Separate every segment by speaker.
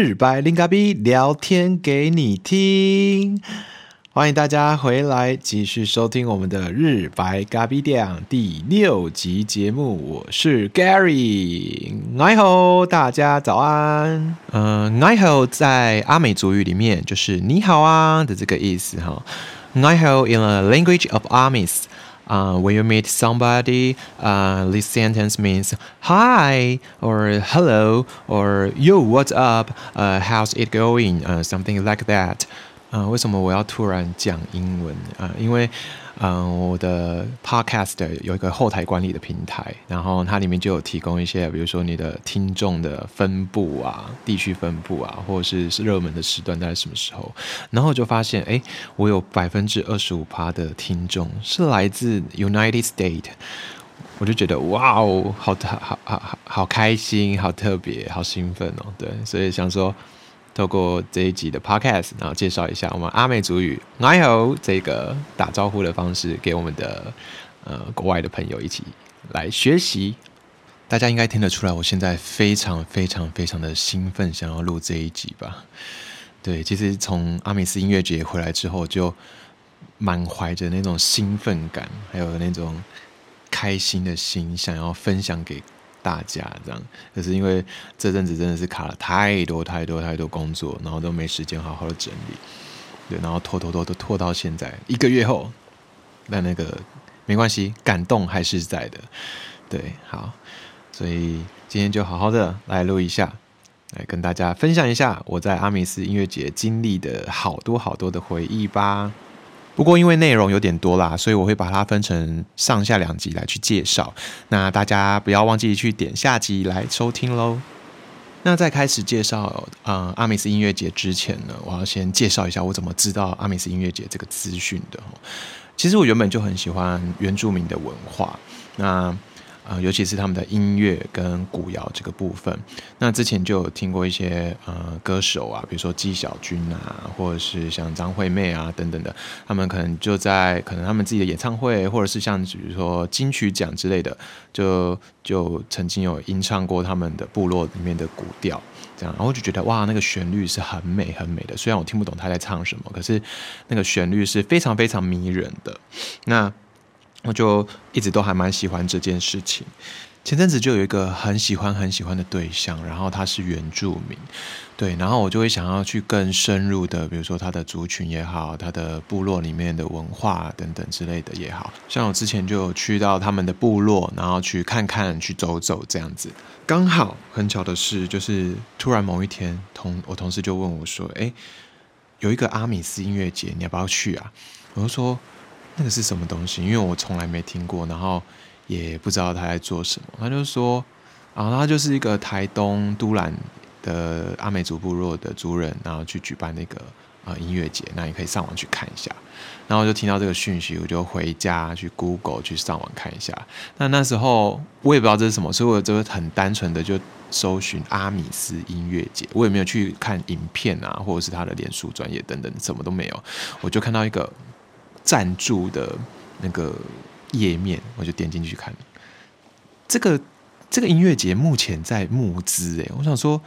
Speaker 1: 日白林咖比聊天给你听，欢迎大家回来继续收听我们的日白咖比店第六集节目。我是 Gary，你好，大家早安。嗯，你好在阿美族语里面就是你好啊的这个意思哈。你好 in a language of Amis。Uh, when you meet somebody, uh, this sentence means hi or hello or yo, what's up? Uh, how's it going? Uh, something like that. 呃，为什么我要突然讲英文啊？因为， 嗯，我的 podcast 有一个后台管理的平台，然后它里面就有提供一些，比如说你的听众的分布啊、地区分布啊，或者是热门的时段在什么时候，然后就发现，哎，我有百分之二十五趴的听众是来自 United States，我就觉得哇哦，好好好好好开心，好特别，好兴奋哦，对，所以想说。透过这一集的 podcast，然后介绍一下我们阿美族语 n i o 这个打招呼的方式，给我们的呃国外的朋友一起来学习。大家应该听得出来，我现在非常非常非常的兴奋，想要录这一集吧？对，其实从阿美斯音乐节回来之后，就满怀着那种兴奋感，还有那种开心的心，想要分享给。大家这样，可是因为这阵子真的是卡了太多太多太多工作，然后都没时间好好的整理，对，然后拖拖拖都拖到现在。一个月后，那那个没关系，感动还是在的，对，好，所以今天就好好的来录一下，来跟大家分享一下我在阿米斯音乐节经历的好多好多的回忆吧。不过因为内容有点多啦，所以我会把它分成上下两集来去介绍。那大家不要忘记去点下集来收听喽。那在开始介绍呃阿美斯音乐节之前呢，我要先介绍一下我怎么知道阿美斯音乐节这个资讯的。其实我原本就很喜欢原住民的文化，那。呃，尤其是他们的音乐跟古谣这个部分，那之前就有听过一些呃歌手啊，比如说纪晓君啊，或者是像张惠妹啊等等的，他们可能就在可能他们自己的演唱会，或者是像比如说金曲奖之类的，就就曾经有吟唱过他们的部落里面的古调，这样，然后就觉得哇，那个旋律是很美很美的，虽然我听不懂他在唱什么，可是那个旋律是非常非常迷人的，那。我就一直都还蛮喜欢这件事情。前阵子就有一个很喜欢很喜欢的对象，然后他是原住民，对，然后我就会想要去更深入的，比如说他的族群也好，他的部落里面的文化等等之类的也好。像我之前就有去到他们的部落，然后去看看、去走走这样子。刚好很巧的是，就是突然某一天，同我同事就问我说：“哎，有一个阿米斯音乐节，你要不要去啊？”我就说。那个是什么东西？因为我从来没听过，然后也不知道他在做什么。他就说，啊他就是一个台东都兰的阿美族部落的族人，然后去举办那个呃音乐节，那你可以上网去看一下。然后就听到这个讯息，我就回家去 Google 去上网看一下。那那时候我也不知道这是什么，所以我就很单纯的就搜寻阿米斯音乐节，我也没有去看影片啊，或者是他的脸书专业等等，什么都没有。我就看到一个。赞助的那个页面，我就点进去看。这个这个音乐节目前在募资，诶，我想说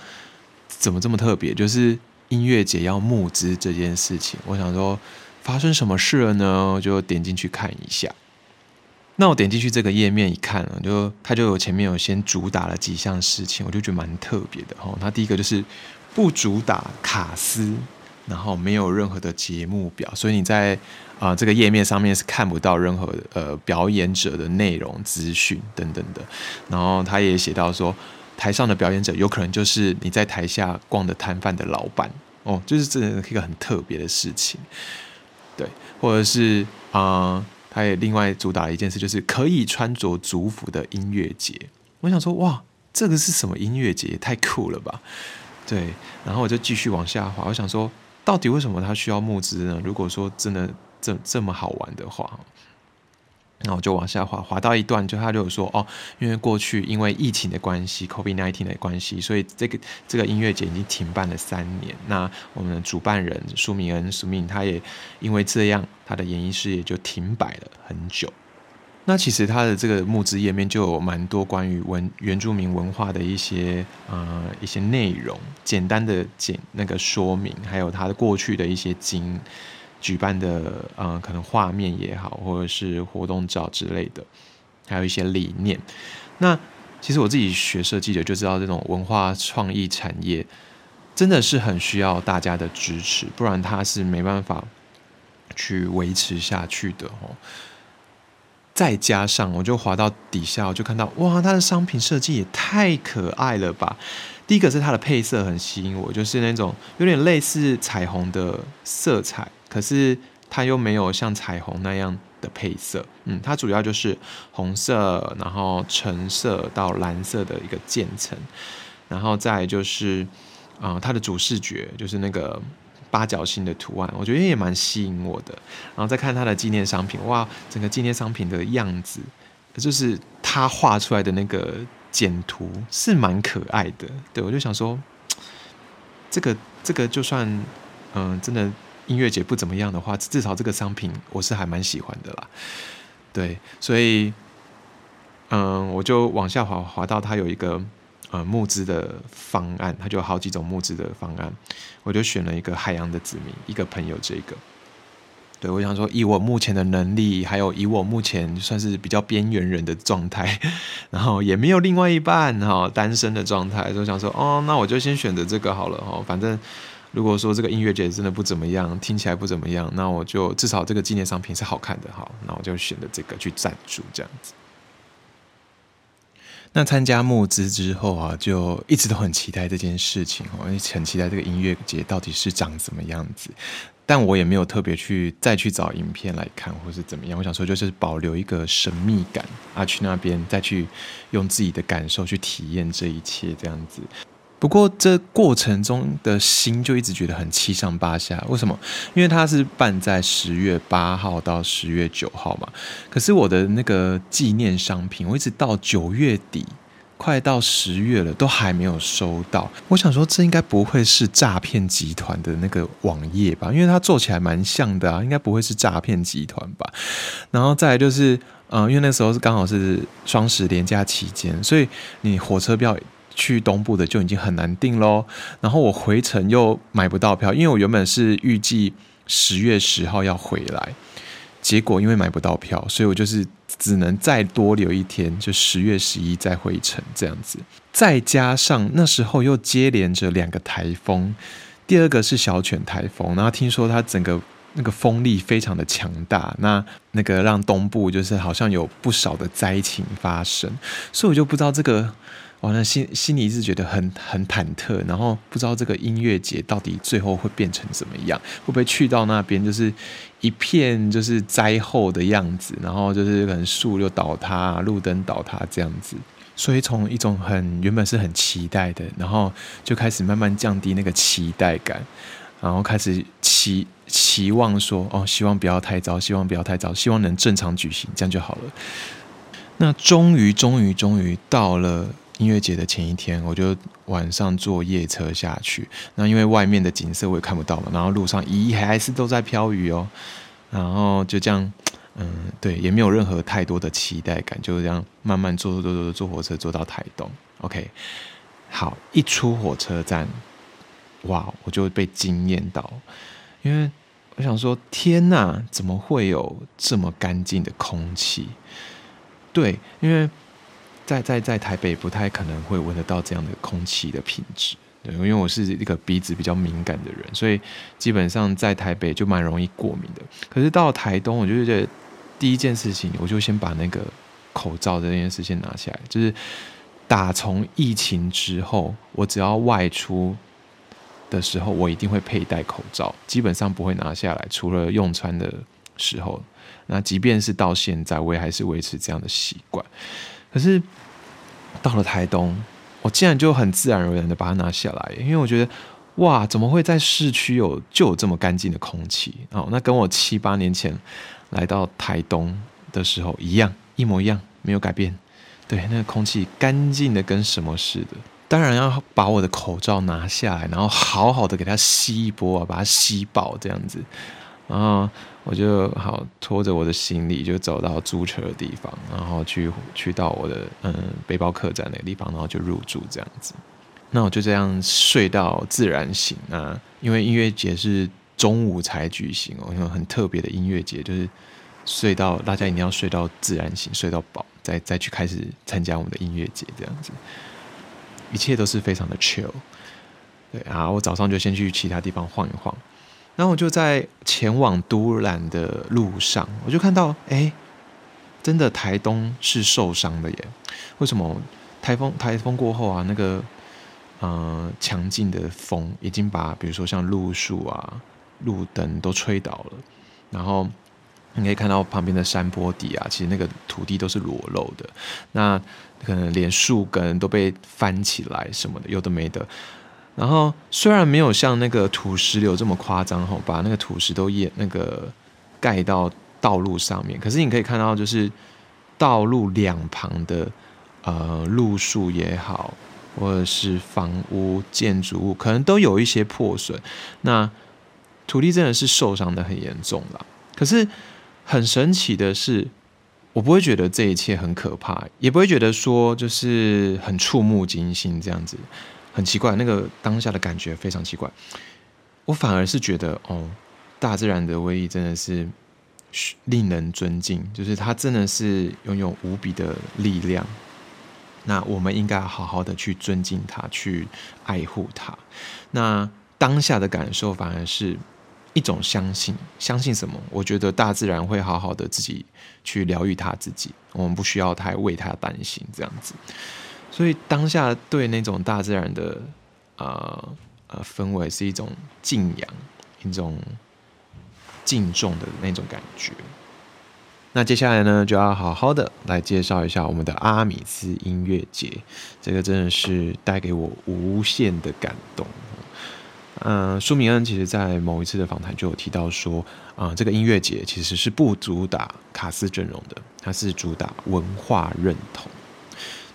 Speaker 1: 怎么这么特别？就是音乐节要募资这件事情，我想说发生什么事了呢？就点进去看一下。那我点进去这个页面一看，就它就有前面有先主打了几项事情，我就觉得蛮特别的哈。它第一个就是不主打卡斯。然后没有任何的节目表，所以你在啊这个页面上面是看不到任何呃表演者的内容资讯等等的。然后他也写到说，台上的表演者有可能就是你在台下逛的摊贩的老板哦，就是这一个很特别的事情。对，或者是啊，他也另外主打了一件事，就是可以穿着族服的音乐节。我想说，哇，这个是什么音乐节？太酷了吧！对，然后我就继续往下滑，我想说。到底为什么他需要募资呢？如果说真的这这么好玩的话，那我就往下滑，滑到一段，就他就有说哦，因为过去因为疫情的关系，COVID-19 的关系，所以这个这个音乐节已经停办了三年。那我们的主办人苏明恩苏明，他也因为这样，他的演艺事业就停摆了很久。那其实它的这个募资页面就有蛮多关于文原住民文化的一些呃一些内容，简单的简那个说明，还有它的过去的一些经举办的呃可能画面也好，或者是活动照之类的，还有一些理念。那其实我自己学设计的就知道，这种文化创意产业真的是很需要大家的支持，不然它是没办法去维持下去的哦。再加上，我就滑到底下，我就看到哇，它的商品设计也太可爱了吧！第一个是它的配色很吸引我，就是那种有点类似彩虹的色彩，可是它又没有像彩虹那样的配色。嗯，它主要就是红色，然后橙色到蓝色的一个渐层，然后再就是，啊，它的主视觉就是那个。八角星的图案，我觉得也蛮吸引我的。然后再看它的纪念商品，哇，整个纪念商品的样子，就是他画出来的那个简图是蛮可爱的。对我就想说，这个这个就算嗯真的音乐节不怎么样的话，至少这个商品我是还蛮喜欢的啦。对，所以嗯，我就往下滑滑到它有一个。呃，募资的方案，它就有好几种募资的方案，我就选了一个海洋的子民，一个朋友这个。对我想说，以我目前的能力，还有以我目前算是比较边缘人的状态，然后也没有另外一半哈，单身的状态，就想说，哦，那我就先选择这个好了哈。反正如果说这个音乐节真的不怎么样，听起来不怎么样，那我就至少这个纪念商品是好看的哈，那我就选择这个去赞助这样子。那参加募资之后啊，就一直都很期待这件事情哦，很期待这个音乐节到底是长什么样子。但我也没有特别去再去找影片来看，或是怎么样。我想说，就是保留一个神秘感啊，去那边再去用自己的感受去体验这一切，这样子。不过这过程中的心就一直觉得很七上八下，为什么？因为它是办在十月八号到十月九号嘛。可是我的那个纪念商品，我一直到九月底，快到十月了，都还没有收到。我想说，这应该不会是诈骗集团的那个网页吧？因为它做起来蛮像的啊，应该不会是诈骗集团吧？然后再来就是，嗯，因为那时候是刚好是双十连假期间，所以你火车票。去东部的就已经很难订喽，然后我回程又买不到票，因为我原本是预计十月十号要回来，结果因为买不到票，所以我就是只能再多留一天，就十月十一再回程这样子。再加上那时候又接连着两个台风，第二个是小犬台风，然后听说它整个那个风力非常的强大，那那个让东部就是好像有不少的灾情发生，所以我就不知道这个。完了，心心里一直觉得很很忐忑，然后不知道这个音乐节到底最后会变成怎么样，会不会去到那边就是一片就是灾后的样子，然后就是可能树又倒塌、路灯倒塌这样子，所以从一种很原本是很期待的，然后就开始慢慢降低那个期待感，然后开始期期望说哦，希望不要太糟，希望不要太糟，希望能正常举行，这样就好了。那终于，终于，终于到了。音乐节的前一天，我就晚上坐夜车下去。那因为外面的景色我也看不到嘛，然后路上咦还是都在飘雨哦。然后就这样，嗯，对，也没有任何太多的期待感，就这样慢慢坐坐坐坐坐火车坐到台东。OK，好，一出火车站，哇，我就被惊艳到，因为我想说，天哪，怎么会有这么干净的空气？对，因为。在在在台北不太可能会闻得到这样的空气的品质，对，因为我是一个鼻子比较敏感的人，所以基本上在台北就蛮容易过敏的。可是到台东，我就觉得第一件事情，我就先把那个口罩这件事先拿下来。就是打从疫情之后，我只要外出的时候，我一定会佩戴口罩，基本上不会拿下来，除了用餐的时候。那即便是到现在，我也还是维持这样的习惯。可是到了台东，我竟然就很自然而然的把它拿下来，因为我觉得，哇，怎么会在市区有就有这么干净的空气？哦，那跟我七八年前来到台东的时候一样，一模一样，没有改变。对，那个空气干净的跟什么似的。当然要把我的口罩拿下来，然后好好的给它吸一波啊，把它吸爆这样子。然后我就好拖着我的行李就走到租车的地方，然后去去到我的嗯背包客栈那个地方，然后就入住这样子。那我就这样睡到自然醒啊，因为音乐节是中午才举行哦，因为很特别的音乐节，就是睡到大家一定要睡到自然醒，睡到饱，再再去开始参加我们的音乐节这样子，一切都是非常的 chill。对啊，我早上就先去其他地方晃一晃。然后我就在前往都兰的路上，我就看到，哎，真的台东是受伤的耶？为什么？台风台风过后啊，那个呃强劲的风已经把，比如说像路树啊、路灯都吹倒了。然后你可以看到旁边的山坡底啊，其实那个土地都是裸露的，那可能连树根都被翻起来什么的，有的没的。然后虽然没有像那个土石流这么夸张哈，把那个土石都淹那个盖到道路上面，可是你可以看到，就是道路两旁的呃路树也好，或者是房屋建筑物，可能都有一些破损。那土地真的是受伤的很严重了。可是很神奇的是，我不会觉得这一切很可怕，也不会觉得说就是很触目惊心这样子。很奇怪，那个当下的感觉非常奇怪。我反而是觉得，哦，大自然的威力真的是令人尊敬，就是它真的是拥有无比的力量。那我们应该好好的去尊敬它，去爱护它。那当下的感受反而是一种相信，相信什么？我觉得大自然会好好的自己去疗愈它自己，我们不需要太为它担心，这样子。所以当下对那种大自然的呃呃氛围是一种敬仰，一种敬重的那种感觉。那接下来呢，就要好好的来介绍一下我们的阿米斯音乐节。这个真的是带给我无限的感动。嗯，舒明恩其实在某一次的访谈就有提到说，啊，这个音乐节其实是不主打卡斯阵容的，它是主打文化认同。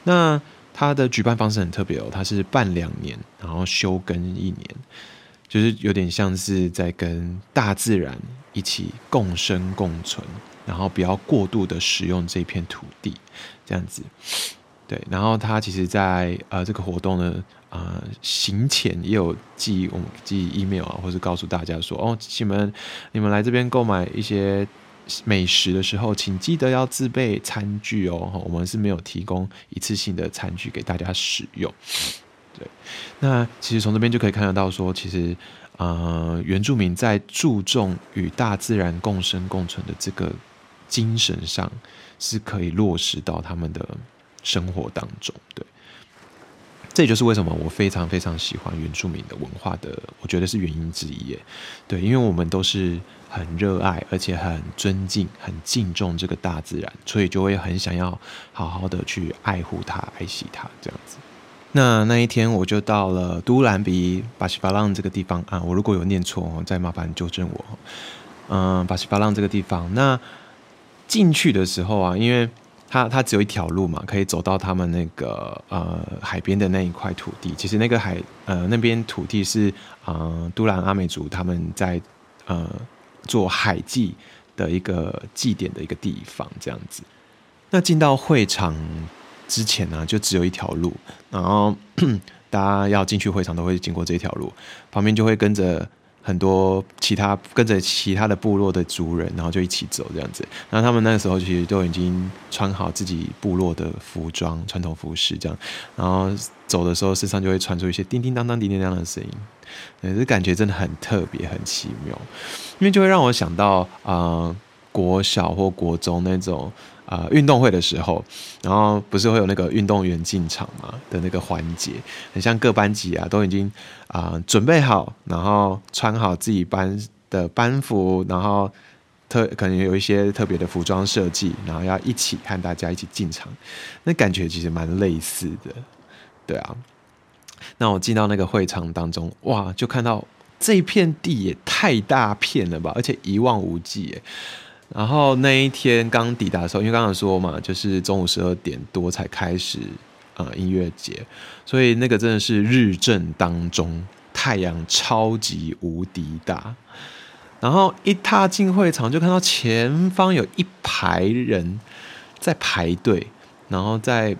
Speaker 1: 那它的举办方式很特别哦，它是办两年，然后休耕一年，就是有点像是在跟大自然一起共生共存，然后不要过度的使用这片土地，这样子。对，然后他其实，在呃这个活动呢，呃行前也有寄我们寄 email 啊，或者告诉大家说，哦，你们，你们来这边购买一些。美食的时候，请记得要自备餐具哦。我们是没有提供一次性的餐具给大家使用。对，那其实从这边就可以看得到，说其实呃，原住民在注重与大自然共生共存的这个精神上，是可以落实到他们的生活当中。对。这就是为什么我非常非常喜欢原住民的文化的，我觉得是原因之一耶。对，因为我们都是很热爱，而且很尊敬、很敬重这个大自然，所以就会很想要好好的去爱护它、爱惜它这样子。那那一天我就到了都兰比巴西巴浪这个地方啊，我如果有念错，再麻烦纠正我。嗯，巴西巴浪这个地方，那进去的时候啊，因为。它它只有一条路嘛，可以走到他们那个呃海边的那一块土地。其实那个海呃那边土地是呃都兰阿美族他们在呃做海祭的一个祭典的一个地方，这样子。那进到会场之前呢，就只有一条路，然后 大家要进去会场都会经过这条路，旁边就会跟着。很多其他跟着其他的部落的族人，然后就一起走这样子。然后他们那个时候其实都已经穿好自己部落的服装、传统服饰这样。然后走的时候，身上就会传出一些叮叮当当、叮叮当的声音，这感觉真的很特别、很奇妙。因为就会让我想到啊，国小或国中那种。啊，运动会的时候，然后不是会有那个运动员进场嘛的那个环节，很像各班级啊都已经啊准备好，然后穿好自己班的班服，然后特可能有一些特别的服装设计，然后要一起和大家一起进场，那感觉其实蛮类似的，对啊。那我进到那个会场当中，哇，就看到这片地也太大片了吧，而且一望无际，哎。然后那一天刚抵达的时候，因为刚刚说嘛，就是中午十二点多才开始呃音乐节，所以那个真的是日正当中，太阳超级无敌大。然后一踏进会场，就看到前方有一排人在排队，然后在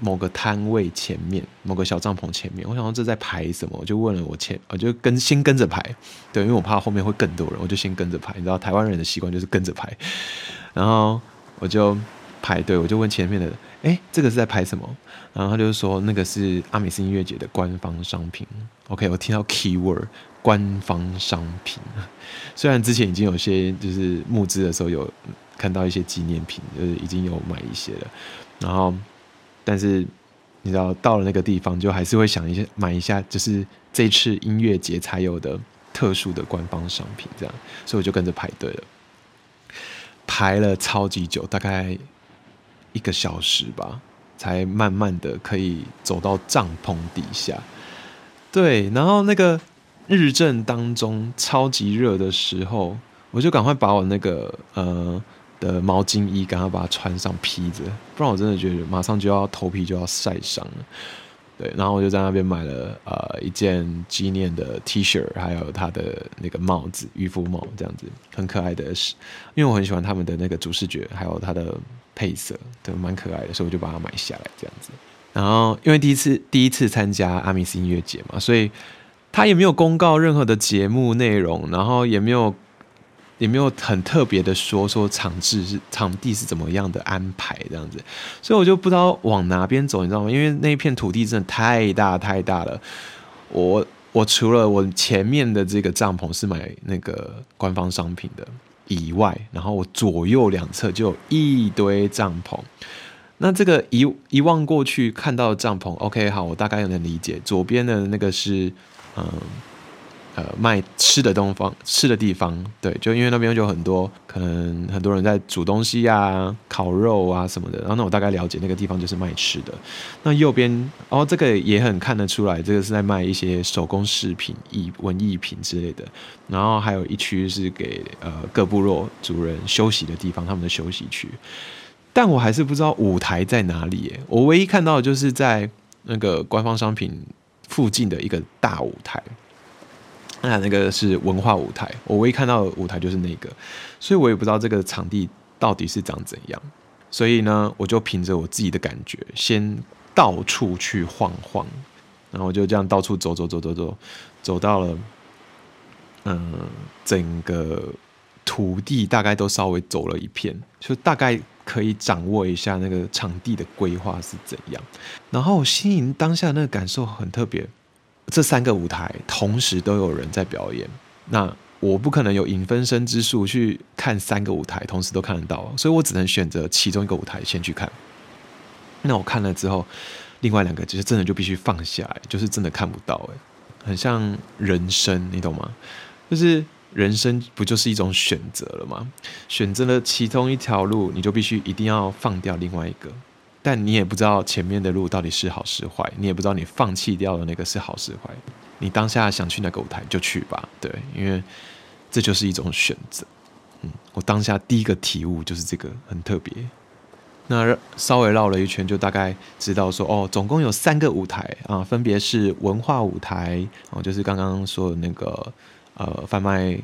Speaker 1: 某个摊位前面、某个小帐篷前面。我想说这在排什么，我就问了我前，我就跟先跟着排，对，因为我怕后面会更多人，我就先跟着排。你知道台湾人的习惯就是跟着排，然后我就排队，我就问前面的，哎，这个是在排什么？然后他就说那个是阿美斯音乐节的官方商品。OK，我听到 keyword 官方商品。虽然之前已经有些就是募资的时候有看到一些纪念品，就是已经有买一些了，然后但是你知道到了那个地方，就还是会想一些买一下，就是这次音乐节才有的特殊的官方商品，这样，所以我就跟着排队了，排了超级久，大概一个小时吧，才慢慢的可以走到帐篷底下，对，然后那个。日正当中超级热的时候，我就赶快把我那个呃的毛巾衣赶快把它穿上披着，不然我真的觉得马上就要头皮就要晒伤了。对，然后我就在那边买了呃一件纪念的 T 恤，还有他的那个帽子渔夫帽，这样子很可爱的，因为我很喜欢他们的那个主视觉，还有他的配色，都蛮可爱的，所以我就把它买下来这样子。然后因为第一次第一次参加阿米斯音乐节嘛，所以。他也没有公告任何的节目内容，然后也没有也没有很特别的说说场地是场地是怎么样的安排这样子，所以我就不知道往哪边走，你知道吗？因为那一片土地真的太大太大了。我我除了我前面的这个帐篷是买那个官方商品的以外，然后我左右两侧就有一堆帐篷。那这个一一望过去看到帐篷，OK，好，我大概能理解。左边的那个是。嗯，呃卖吃的东方吃的地方，对，就因为那边就很多，可能很多人在煮东西啊，烤肉啊什么的。然后那我大概了解那个地方就是卖吃的。那右边，哦，这个也很看得出来，这个是在卖一些手工饰品、艺文艺品之类的。然后还有一区是给呃各部落族人休息的地方，他们的休息区。但我还是不知道舞台在哪里。我唯一看到的就是在那个官方商品。附近的一个大舞台，那那个是文化舞台。我唯一看到的舞台就是那个，所以我也不知道这个场地到底是长怎样。所以呢，我就凭着我自己的感觉，先到处去晃晃，然后就这样到处走走走走走，走到了，嗯，整个土地大概都稍微走了一片，就大概。可以掌握一下那个场地的规划是怎样，然后心灵当下那个感受很特别。这三个舞台同时都有人在表演，那我不可能有影分身之术去看三个舞台同时都看得到，所以我只能选择其中一个舞台先去看。那我看了之后，另外两个其实真的就必须放下，就是真的看不到，诶，很像人生，你懂吗？就是。人生不就是一种选择了吗？选择了其中一条路，你就必须一定要放掉另外一个。但你也不知道前面的路到底是好是坏，你也不知道你放弃掉的那个是好是坏。你当下想去那个舞台就去吧，对，因为这就是一种选择。嗯，我当下第一个体悟就是这个，很特别。那稍微绕了一圈，就大概知道说，哦，总共有三个舞台啊，分别是文化舞台，哦，就是刚刚说的那个。呃，贩卖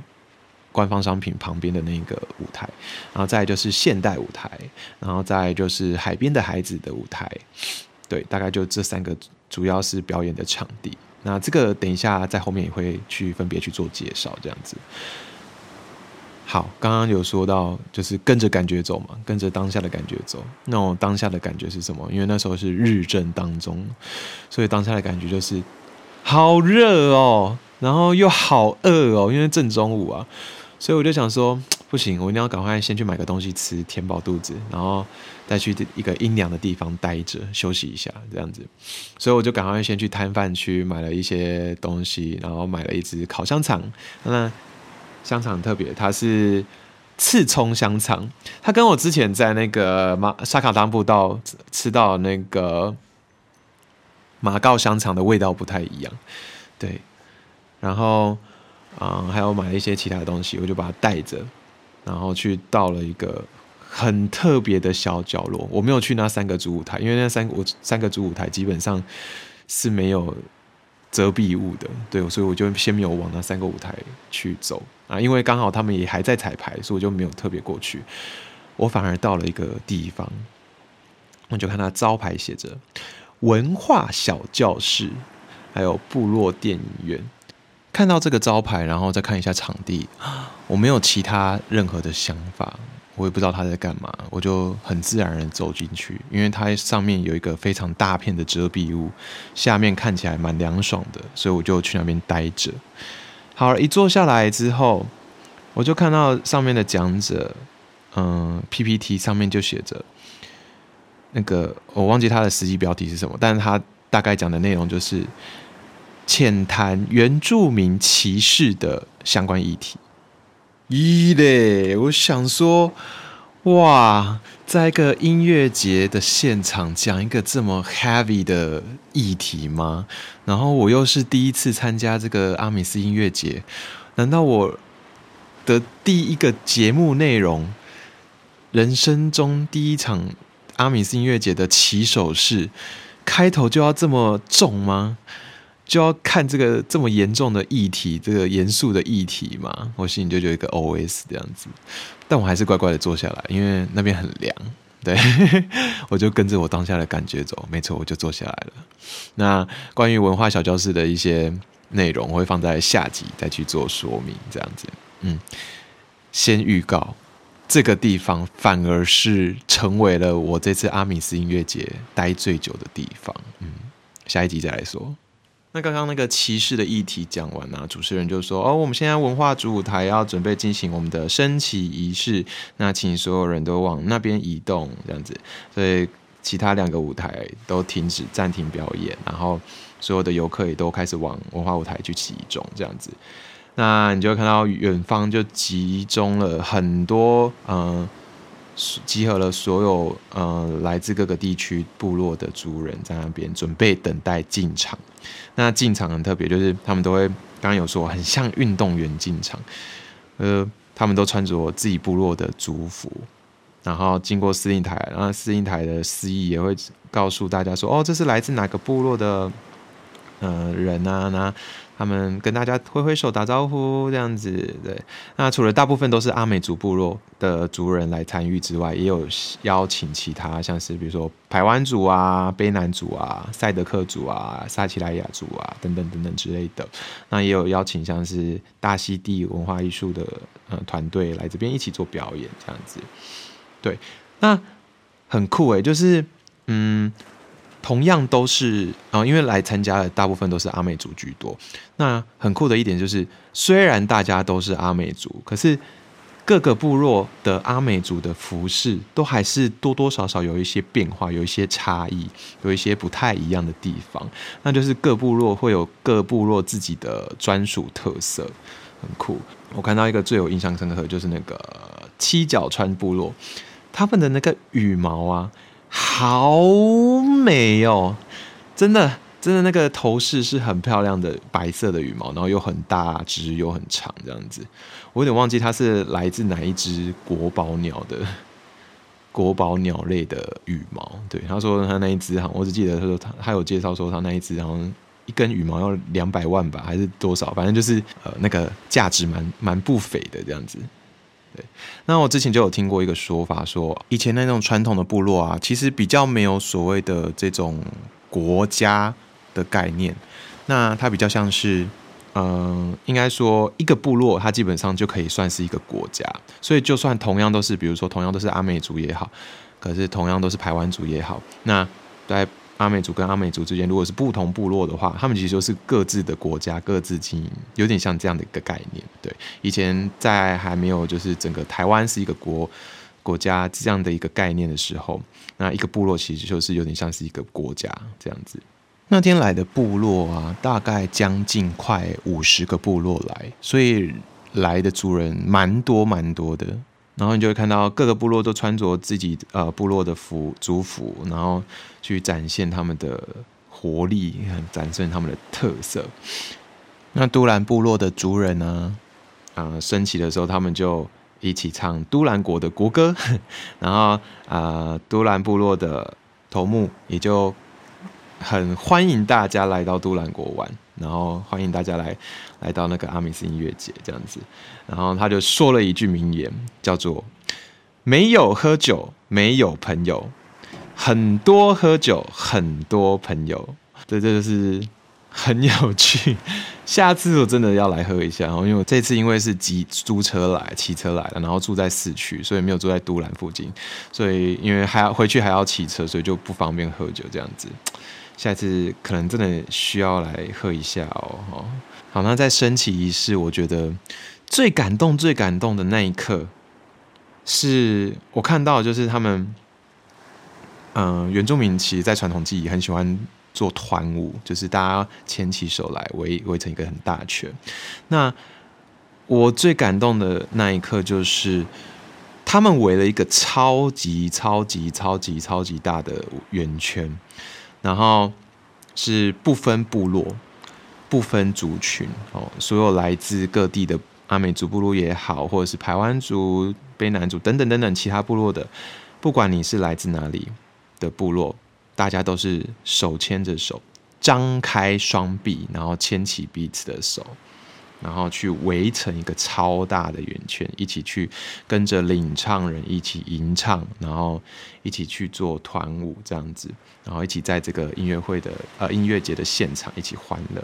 Speaker 1: 官方商品旁边的那个舞台，然后再就是现代舞台，然后再就是海边的孩子的舞台，对，大概就这三个主要是表演的场地。那这个等一下在后面也会去分别去做介绍，这样子。好，刚刚有说到就是跟着感觉走嘛，跟着当下的感觉走。那我当下的感觉是什么？因为那时候是日正当中，所以当下的感觉就是好热哦。然后又好饿哦，因为正中午啊，所以我就想说，不行，我一定要赶快先去买个东西吃，填饱肚子，然后再去一个阴凉的地方待着休息一下，这样子。所以我就赶快先去摊贩区买了一些东西，然后买了一只烤香肠。那香肠特别，它是刺葱香肠，它跟我之前在那个马沙卡当布道吃到那个马告香肠的味道不太一样，对。然后，啊，还有买一些其他的东西，我就把它带着，然后去到了一个很特别的小角落。我没有去那三个主舞台，因为那三我三个主舞台基本上是没有遮蔽物的，对，所以我就先没有往那三个舞台去走啊，因为刚好他们也还在彩排，所以我就没有特别过去。我反而到了一个地方，我就看他招牌写着“文化小教室”，还有“部落电影院”。看到这个招牌，然后再看一下场地，我没有其他任何的想法。我也不知道他在干嘛，我就很自然的走进去，因为它上面有一个非常大片的遮蔽物，下面看起来蛮凉爽的，所以我就去那边待着。好了，一坐下来之后，我就看到上面的讲者，嗯，PPT 上面就写着那个我忘记他的实际标题是什么，但是他大概讲的内容就是浅谈原住民歧视的相关议题。咦嘞！我想说，哇，在一个音乐节的现场讲一个这么 heavy 的议题吗？然后我又是第一次参加这个阿米斯音乐节，难道我的第一个节目内容，人生中第一场阿米斯音乐节的起手式，开头就要这么重吗？就要看这个这么严重的议题，这个严肃的议题嘛，我心里就有一个 O S 这样子，但我还是乖乖的坐下来，因为那边很凉，对 我就跟着我当下的感觉走，没错，我就坐下来了。那关于文化小教室的一些内容，我会放在下集再去做说明，这样子，嗯，先预告这个地方反而是成为了我这次阿米斯音乐节待最久的地方，嗯，下一集再来说。那刚刚那个歧视的议题讲完了，主持人就说：“哦，我们现在文化主舞台要准备进行我们的升旗仪式，那请所有人都往那边移动，这样子。所以其他两个舞台都停止暂停表演，然后所有的游客也都开始往文化舞台去集中，这样子。那你就会看到远方就集中了很多，嗯。”集合了所有呃来自各个地区部落的族人在那边准备等待进场。那进场很特别，就是他们都会刚刚有说很像运动员进场，呃，他们都穿着自己部落的族服，然后经过司令台，然后司令台的司仪也会告诉大家说，哦，这是来自哪个部落的呃人啊？那他们跟大家挥挥手打招呼，这样子对。那除了大部分都是阿美族部落的族人来参与之外，也有邀请其他，像是比如说排湾族啊、卑南族啊、赛德克族啊、撒奇莱雅族啊等等等等之类的。那也有邀请像是大溪地文化艺术的呃团队来这边一起做表演，这样子。对，那很酷诶，就是嗯。同样都是啊，因为来参加的大部分都是阿美族居多。那很酷的一点就是，虽然大家都是阿美族，可是各个部落的阿美族的服饰都还是多多少少有一些变化，有一些差异，有一些不太一样的地方。那就是各部落会有各部落自己的专属特色，很酷。我看到一个最有印象深刻的就是那个七角川部落，他们的那个羽毛啊。好美哦，真的，真的那个头饰是很漂亮的，白色的羽毛，然后又很大只又很长，这样子。我有点忘记它是来自哪一只国宝鸟的 国宝鸟类的羽毛。对，他说他那一只哈，我只记得他说他他有介绍说他那一只，然后一根羽毛要两百万吧，还是多少？反正就是呃那个价值蛮蛮不菲的这样子。对，那我之前就有听过一个说法，说以前那种传统的部落啊，其实比较没有所谓的这种国家的概念，那它比较像是，嗯，应该说一个部落，它基本上就可以算是一个国家，所以就算同样都是，比如说同样都是阿美族也好，可是同样都是排湾族也好，那在。阿美族跟阿美族之间，如果是不同部落的话，他们其实就是各自的国家，各自经营，有点像这样的一个概念。对，以前在还没有就是整个台湾是一个国国家这样的一个概念的时候，那一个部落其实就是有点像是一个国家这样子。那天来的部落啊，大概将近快五十个部落来，所以来的族人蛮多蛮多的。然后你就会看到各个部落都穿着自己呃部落的服族服，然后去展现他们的活力，展现他们的特色。那都兰部落的族人呢，啊升旗的时候，他们就一起唱都兰国的国歌，然后啊都兰部落的头目也就很欢迎大家来到都兰国玩。然后欢迎大家来来到那个阿米斯音乐节这样子。然后他就说了一句名言，叫做“没有喝酒，没有朋友；很多喝酒，很多朋友。”对，这就是。很有趣，下次我真的要来喝一下。然后，因为我这次因为是骑租车来、骑车来的，然后住在市区，所以没有住在都兰附近，所以因为还要回去还要骑车，所以就不方便喝酒这样子。下次可能真的需要来喝一下哦。好，那在升旗仪式，我觉得最感动、最感动的那一刻，是我看到就是他们，嗯，原住民其实，在传统记忆很喜欢。做团舞，就是大家牵起手来围围成一个很大圈。那我最感动的那一刻，就是他们围了一个超级超级超级超级大的圆圈，然后是不分部落、不分族群哦，所有来自各地的阿美族部落也好，或者是排湾族、卑南族等等等等其他部落的，不管你是来自哪里的部落。大家都是手牵着手，张开双臂，然后牵起彼此的手，然后去围成一个超大的圆圈，一起去跟着领唱人一起吟唱，然后一起去做团舞这样子，然后一起在这个音乐会的呃音乐节的现场一起欢乐，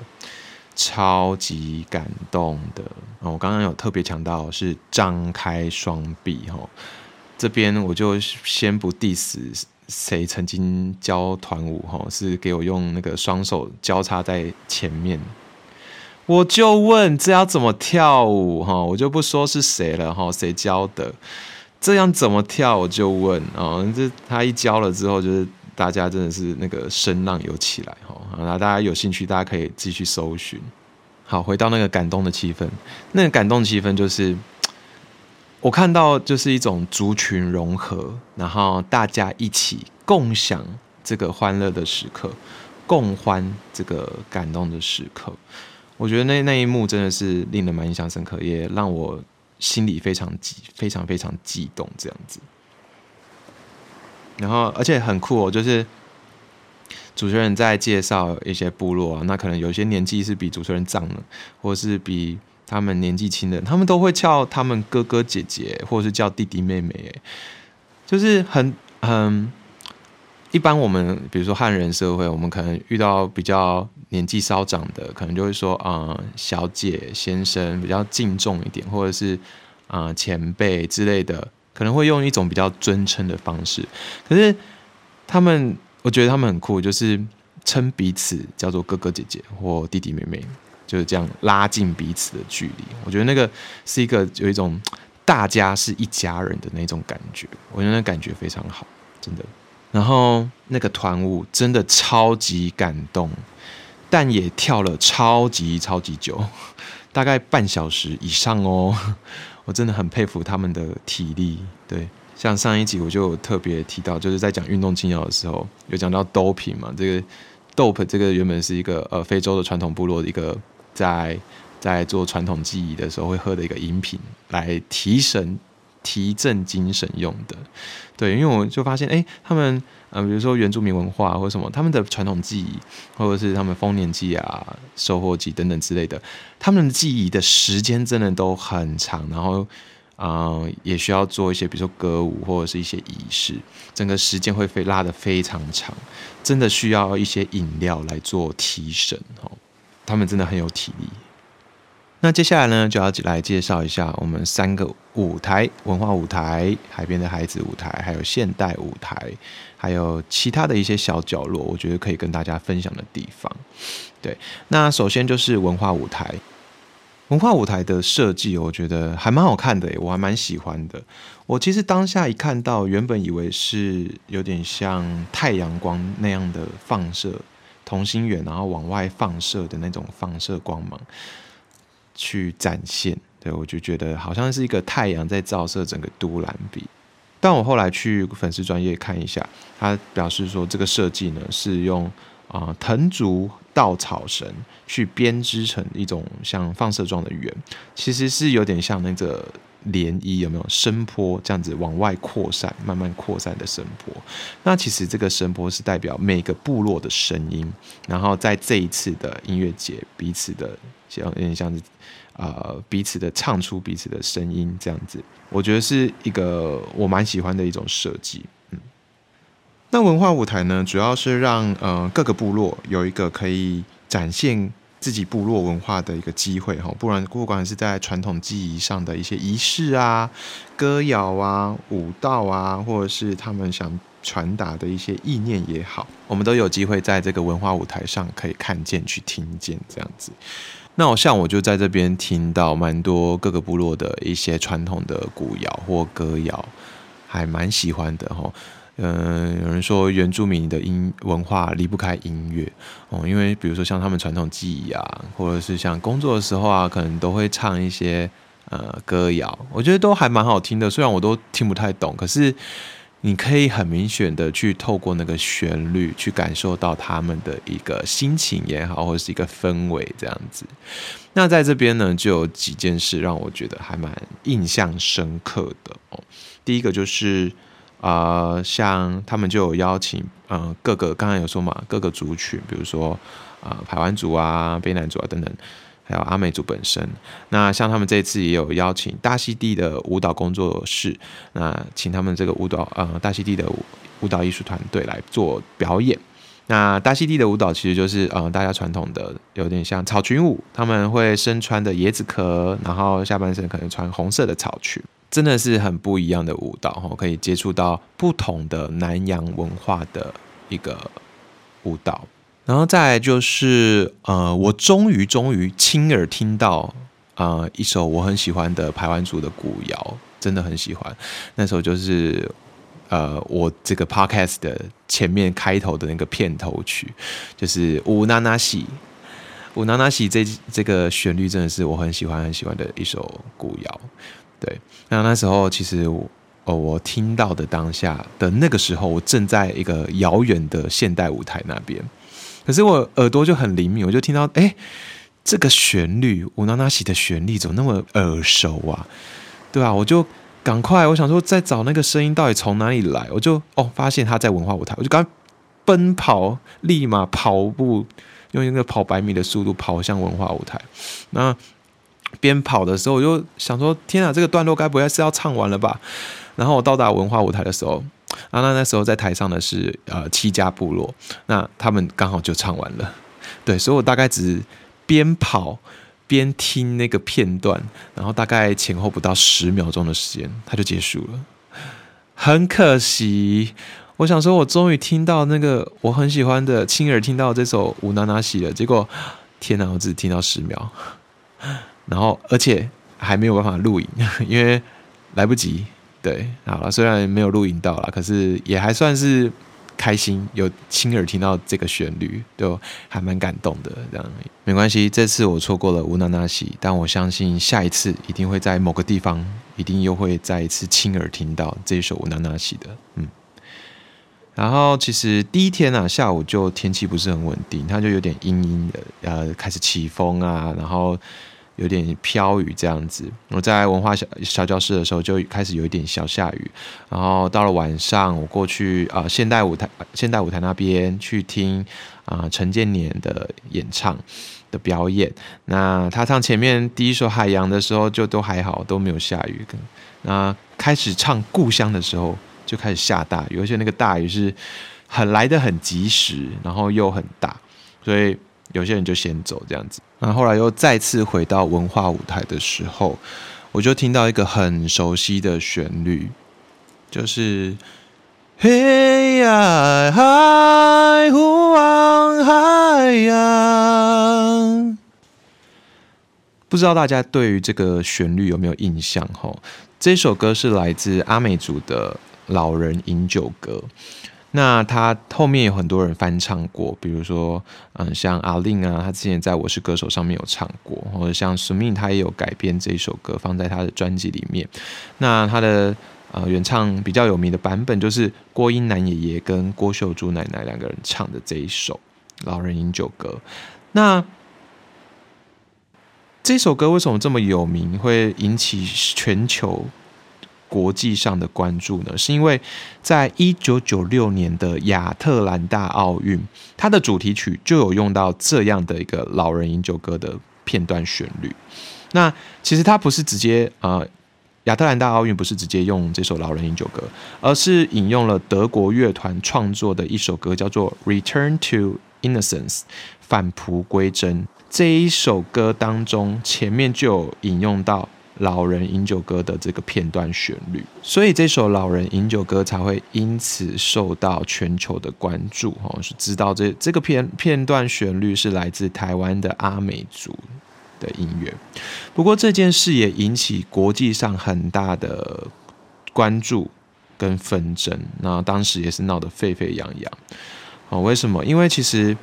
Speaker 1: 超级感动的。我刚刚有特别强调是张开双臂哈，这边我就先不 diss。谁曾经教团舞？哈，是给我用那个双手交叉在前面，我就问这要怎么跳舞？哈，我就不说是谁了，哈，谁教的？这样怎么跳？我就问啊，这他一教了之后，就是大家真的是那个声浪有起来，哈，那大家有兴趣，大家可以继续搜寻。好，回到那个感动的气氛，那个感动气氛就是。我看到就是一种族群融合，然后大家一起共享这个欢乐的时刻，共欢这个感动的时刻。我觉得那那一幕真的是令人蛮印象深刻，也让我心里非常激、非常非常激动这样子。然后，而且很酷哦，就是主持人在介绍一些部落啊，那可能有些年纪是比主持人长的，或是比。他们年纪轻的，他们都会叫他们哥哥姐姐，或者是叫弟弟妹妹，哎，就是很很一般。我们比如说汉人社会，我们可能遇到比较年纪稍长的，可能就会说啊小姐、先生，比较敬重一点，或者是啊前辈之类的，可能会用一种比较尊称的方式。可是他们，我觉得他们很酷，就是称彼此叫做哥哥姐姐或弟弟妹妹。就是这样拉近彼此的距离，我觉得那个是一个有一种大家是一家人的那种感觉，我觉得那感觉非常好，真的。然后那个团舞真的超级感动，但也跳了超级超级久，大概半小时以上哦。我真的很佩服他们的体力。对，像上一集我就特别提到，就是在讲运动禁药的时候，有讲到 dope 嘛，这个 dope 这个原本是一个呃非洲的传统部落的一个。在在做传统技艺的时候会喝的一个饮品，来提神、提振精神用的。对，因为我就发现，哎，他们呃，比如说原住民文化或什么，他们的传统技艺，或者是他们丰年祭啊、收获祭等等之类的，他们的记忆的时间真的都很长，然后啊，也需要做一些，比如说歌舞或者是一些仪式，整个时间会非拉的非常长，真的需要一些饮料来做提神哦。他们真的很有体力。那接下来呢，就要来介绍一下我们三个舞台：文化舞台、海边的孩子舞台，还有现代舞台，还有其他的一些小角落，我觉得可以跟大家分享的地方。对，那首先就是文化舞台。文化舞台的设计，我觉得还蛮好看的，我还蛮喜欢的。我其实当下一看到，原本以为是有点像太阳光那样的放射。同心圆，然后往外放射的那种放射光芒去展现，对我就觉得好像是一个太阳在照射整个都兰比。但我后来去粉丝专业看一下，他表示说这个设计呢是用啊藤竹稻草绳去编织成一种像放射状的圆，其实是有点像那个涟漪，有没有声波这样子往外扩散，慢慢扩散的声波？那其实这个声波是代表每个部落的声音，然后在这一次的音乐节，彼此的像有点像是呃彼此的唱出彼此的声音这样子，我觉得是一个我蛮喜欢的一种设计。嗯，那文化舞台呢，主要是让呃各个部落有一个可以展现。自己部落文化的一个机会哈，不然不管是在传统技艺上的一些仪式啊、歌谣啊、舞蹈啊，或者是他们想传达的一些意念也好，我们都有机会在这个文化舞台上可以看见、去听见这样子。那我像我就在这边听到蛮多各个部落的一些传统的古谣或歌谣，还蛮喜欢的哈。嗯，有人说原住民的音文化离不开音乐哦，因为比如说像他们传统技艺啊，或者是像工作的时候啊，可能都会唱一些呃歌谣，我觉得都还蛮好听的。虽然我都听不太懂，可是你可以很明显的去透过那个旋律去感受到他们的一个心情也好，或是一个氛围这样子。那在这边呢，就有几件事让我觉得还蛮印象深刻的哦。第一个就是。啊，像他们就有邀请，嗯，各个刚刚有说嘛，各个族群，比如说啊，排湾族啊、卑南族啊等等，还有阿美族本身。那像他们这次也有邀请大溪地的舞蹈工作室，那请他们这个舞蹈，呃，大溪地的舞蹈艺术团队来做表演。那大溪地的舞蹈其实就是，呃，大家传统的有点像草裙舞，他们会身穿的椰子壳，然后下半身可能穿红色的草裙。真的是很不一样的舞蹈哈，可以接触到不同的南洋文化的一个舞蹈，然后再就是呃，我终于终于亲耳听到啊一首我很喜欢的排湾族的古谣，真的很喜欢。那首就是呃我这个 podcast 的前面开头的那个片头曲，就是乌娜娜西，乌娜娜西这这个旋律真的是我很喜欢很喜欢的一首古谣。对，那那时候其实我哦，我听到的当下的那个时候，我正在一个遥远的现代舞台那边，可是我耳朵就很灵敏，我就听到哎，这个旋律，乌娜娜西的旋律怎么那么耳熟啊？对吧？我就赶快，我想说在找那个声音到底从哪里来，我就哦发现他在文化舞台，我就赶奔跑，立马跑步，用那个跑百米的速度跑向文化舞台，那。边跑的时候，我就想说：“天啊，这个段落该不会是要唱完了吧？”然后我到达文化舞台的时候，啊，那那时候在台上的是呃七家部落，那他们刚好就唱完了。对，所以我大概只边跑边听那个片段，然后大概前后不到十秒钟的时间，它就结束了。很可惜，我想说，我终于听到那个我很喜欢的，亲耳听到这首《乌娜娜西》了。结果，天哪，我只听到十秒。然后，而且还没有办法录影，因为来不及。对，好了，虽然没有录影到了，可是也还算是开心，有亲耳听到这个旋律，就还蛮感动的。这样没关系，这次我错过了乌娜娜西，但我相信下一次一定会在某个地方，一定又会再一次亲耳听到这首乌娜娜西的。嗯。然后其实第一天啊，下午就天气不是很稳定，它就有点阴阴的，呃，开始起风啊，然后。有点飘雨这样子，我在文化小小教室的时候就开始有一点小下雨，然后到了晚上，我过去啊现代舞台现代舞台那边去听啊陈建年的演唱的表演，那他唱前面第一首《海洋》的时候就都还好，都没有下雨，那开始唱《故乡》的时候就开始下大雨，而且那个大雨是很来的很及时，然后又很大，所以。有些人就先走这样子，那后来又再次回到文化舞台的时候，我就听到一个很熟悉的旋律，就是嘿呀海呼望海洋。不知道大家对于这个旋律有没有印象？哈，这首歌是来自阿美族的老人饮酒歌。那他后面有很多人翻唱过，比如说，嗯，像阿令啊，他之前在我是歌手上面有唱过，或者像苏敏，他也有改编这一首歌放在他的专辑里面。那他的呃原唱比较有名的版本，就是郭英男爷爷跟郭秀珠奶奶两个人唱的这一首《老人饮酒歌》。那这首歌为什么这么有名，会引起全球国际上的关注呢？是因为在一九九六年的亚特兰大奥运，它的主题曲就有用到这样的一个老人饮酒歌的片段旋律。那其实它不是直接啊，亚特兰大奥运不是直接用这首老人饮酒歌，而是引用了德国乐团创作的一首歌，叫做《Return to Innocence》返璞归真。这一首歌当中，前面就有引用到老人饮酒歌的这个片段旋律，所以这首老人饮酒歌才会因此受到全球的关注。哦，是知道这这个片片段旋律是来自台湾的阿美族的音乐。不过这件事也引起国际上很大的关注跟纷争，那当时也是闹得沸沸扬扬。哦，为什么？因为其实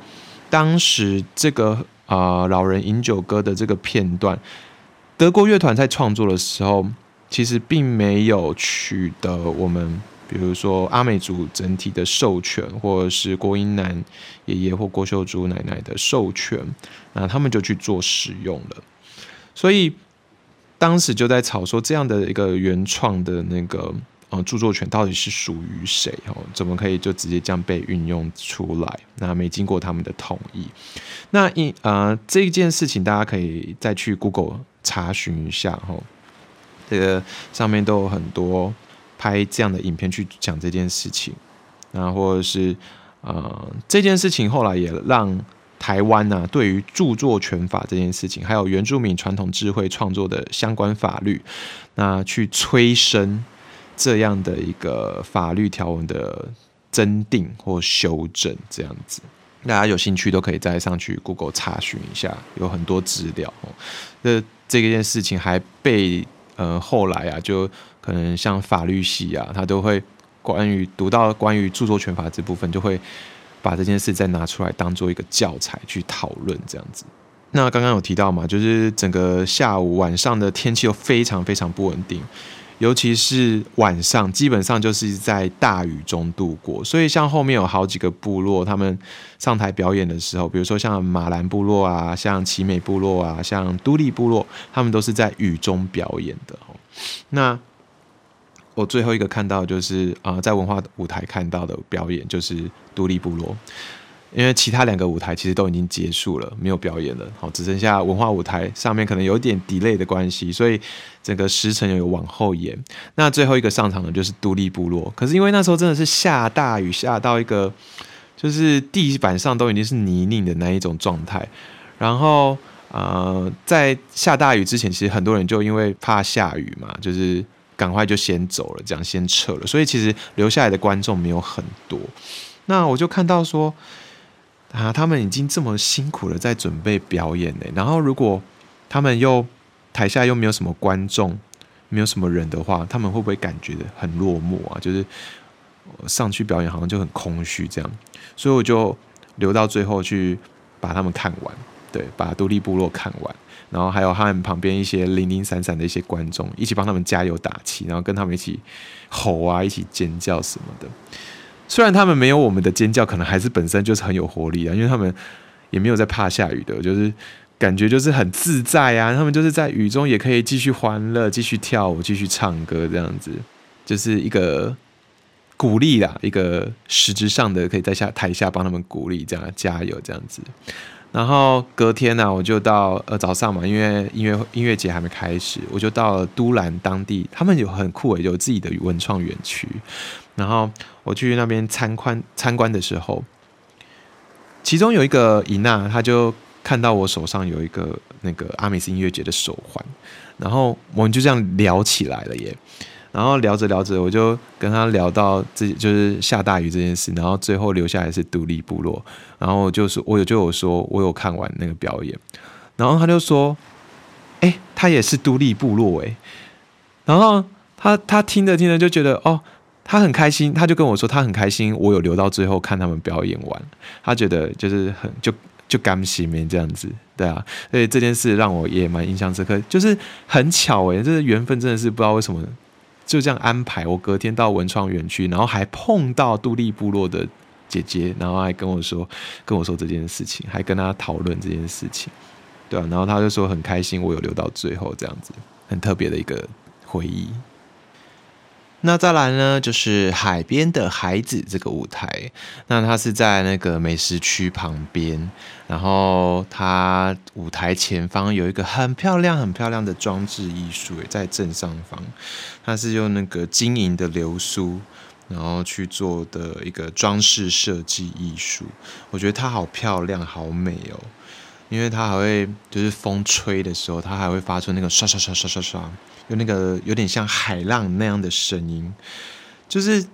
Speaker 1: 当时这个。啊，老人饮酒歌的这个片段，德国乐团在创作的时候，其实并没有取得我们，比如说阿美族整体的授权，或者是郭英男爷爷或郭秀珠奶奶的授权，那他们就去做使用了。所以当时就在吵说，这样的一个原创的那个。呃，著作权到底是属于谁？哦，怎么可以就直接这样被运用出来？那没经过他们的同意。那一呃，这件事情大家可以再去 Google 查询一下，哈，这个上面都有很多拍这样的影片去讲这件事情。那或者是呃，这件事情后来也让台湾呢，对于著作权法这件事情，还有原住民传统智慧创作的相关法律，那去催生。这样的一个法律条文的增订或修正，这样子，大家有兴趣都可以再上去 Google 查询一下，有很多资料。这这件事情还被呃后来啊，就可能像法律系啊，他都会关于读到关于著作权法这部分，就会把这件事再拿出来当做一个教材去讨论，这样子。那刚刚有提到嘛，就是整个下午晚上的天气又非常非常不稳定。尤其是晚上，基本上就是在大雨中度过。所以，像后面有好几个部落，他们上台表演的时候，比如说像马兰部落啊，像奇美部落啊，像都立部落，他们都是在雨中表演的。那我最后一个看到就是啊，在文化舞台看到的表演，就是都立部落。因为其他两个舞台其实都已经结束了，没有表演了，好，只剩下文化舞台上面可能有点 delay 的关系，所以整个时辰有往后延。那最后一个上场的就是独立部落，可是因为那时候真的是下大雨，下到一个就是地板上都已经是泥泞的那一种状态。然后呃，在下大雨之前，其实很多人就因为怕下雨嘛，就是赶快就先走了，这样先撤了。所以其实留下来的观众没有很多。那我就看到说。啊，他们已经这么辛苦了，在准备表演呢。然后，如果他们又台下又没有什么观众，没有什么人的话，他们会不会感觉很落寞啊？就是上去表演好像就很空虚这样。所以我就留到最后去把他们看完，对，把独立部落看完，然后还有他们旁边一些零零散散的一些观众，一起帮他们加油打气，然后跟他们一起吼啊，一起尖叫什么的。虽然他们没有我们的尖叫，可能还是本身就是很有活力啊，因为他们也没有在怕下雨的，就是感觉就是很自在啊。他们就是在雨中也可以继续欢乐、继续跳舞、继续唱歌，这样子就是一个鼓励啦，一个实质上的可以在下台下帮他们鼓励，这样加油这样子。然后隔天呢，我就到呃早上嘛，因为音乐音乐节还没开始，我就到了都兰当地，他们有很酷诶，有自己的文创园区。然后我去那边参观参观的时候，其中有一个伊娜，她就看到我手上有一个那个阿美斯音乐节的手环，然后我们就这样聊起来了耶。然后聊着聊着，我就跟他聊到这就是下大雨这件事，然后最后留下来是独立部落，然后就是我有就有说我有看完那个表演，然后他就说，哎，他也是独立部落哎，然后他他听着听着就觉得哦。他很开心，他就跟我说他很开心，我有留到最后看他们表演完，他觉得就是很就就甘心没这样子，对啊，所以这件事让我也蛮印象深刻，就是很巧诶，这个缘分真的是不知道为什么就这样安排，我隔天到文创园区，然后还碰到杜立部落的姐姐，然后还跟我说跟我说这件事情，还跟他讨论这件事情，对啊，然后他就说很开心我有留到最后，这样子很特别的一个回忆。那再来呢，就是海边的孩子这个舞台，那它是在那个美食区旁边，然后它舞台前方有一个很漂亮、很漂亮的装置艺术，在正上方，它是用那个晶莹的流苏，然后去做的一个装饰设计艺术，我觉得它好漂亮、好美哦。因为它还会，就是风吹的时候，它还会发出那个刷刷刷刷刷刷，有那个有点像海浪那样的声音，就是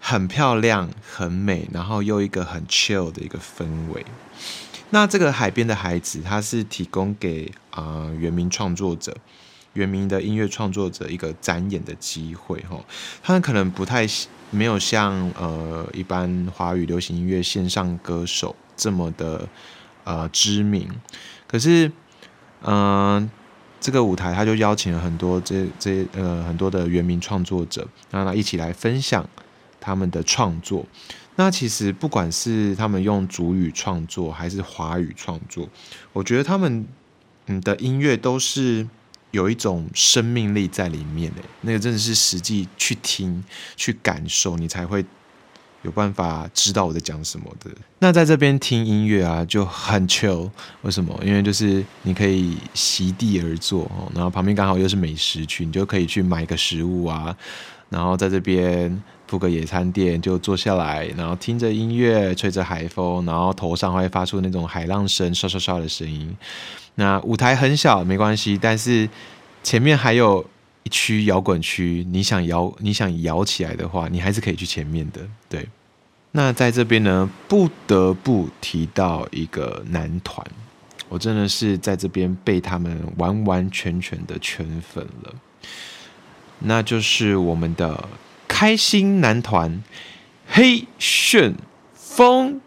Speaker 1: 很漂亮、很美，然后又一个很 chill 的一个氛围。那这个海边的孩子，他是提供给啊原名创作者、原名的音乐创作者一个展演的机会哈。他们可能不太没有像呃一般华语流行音乐线上歌手这么的。呃，知名，可是，嗯，这个舞台他就邀请了很多这这呃很多的原名创作者，让他一起来分享他们的创作。那其实不管是他们用主语创作还是华语创作，我觉得他们嗯的音乐都是有一种生命力在里面的。那个真的是实际去听去感受，你才会。有办法知道我在讲什么的，那在这边听音乐啊就很 chill。为什么？因为就是你可以席地而坐，然后旁边刚好又是美食区，你就可以去买个食物啊，然后在这边铺个野餐垫就坐下来，然后听着音乐，吹着海风，然后头上会发出那种海浪声刷刷刷的声音。那舞台很小没关系，但是前面还有。一区摇滚区，你想摇你想摇起来的话，你还是可以去前面的。对，那在这边呢，不得不提到一个男团，我真的是在这边被他们完完全全的圈粉了，那就是我们的开心男团黑旋风，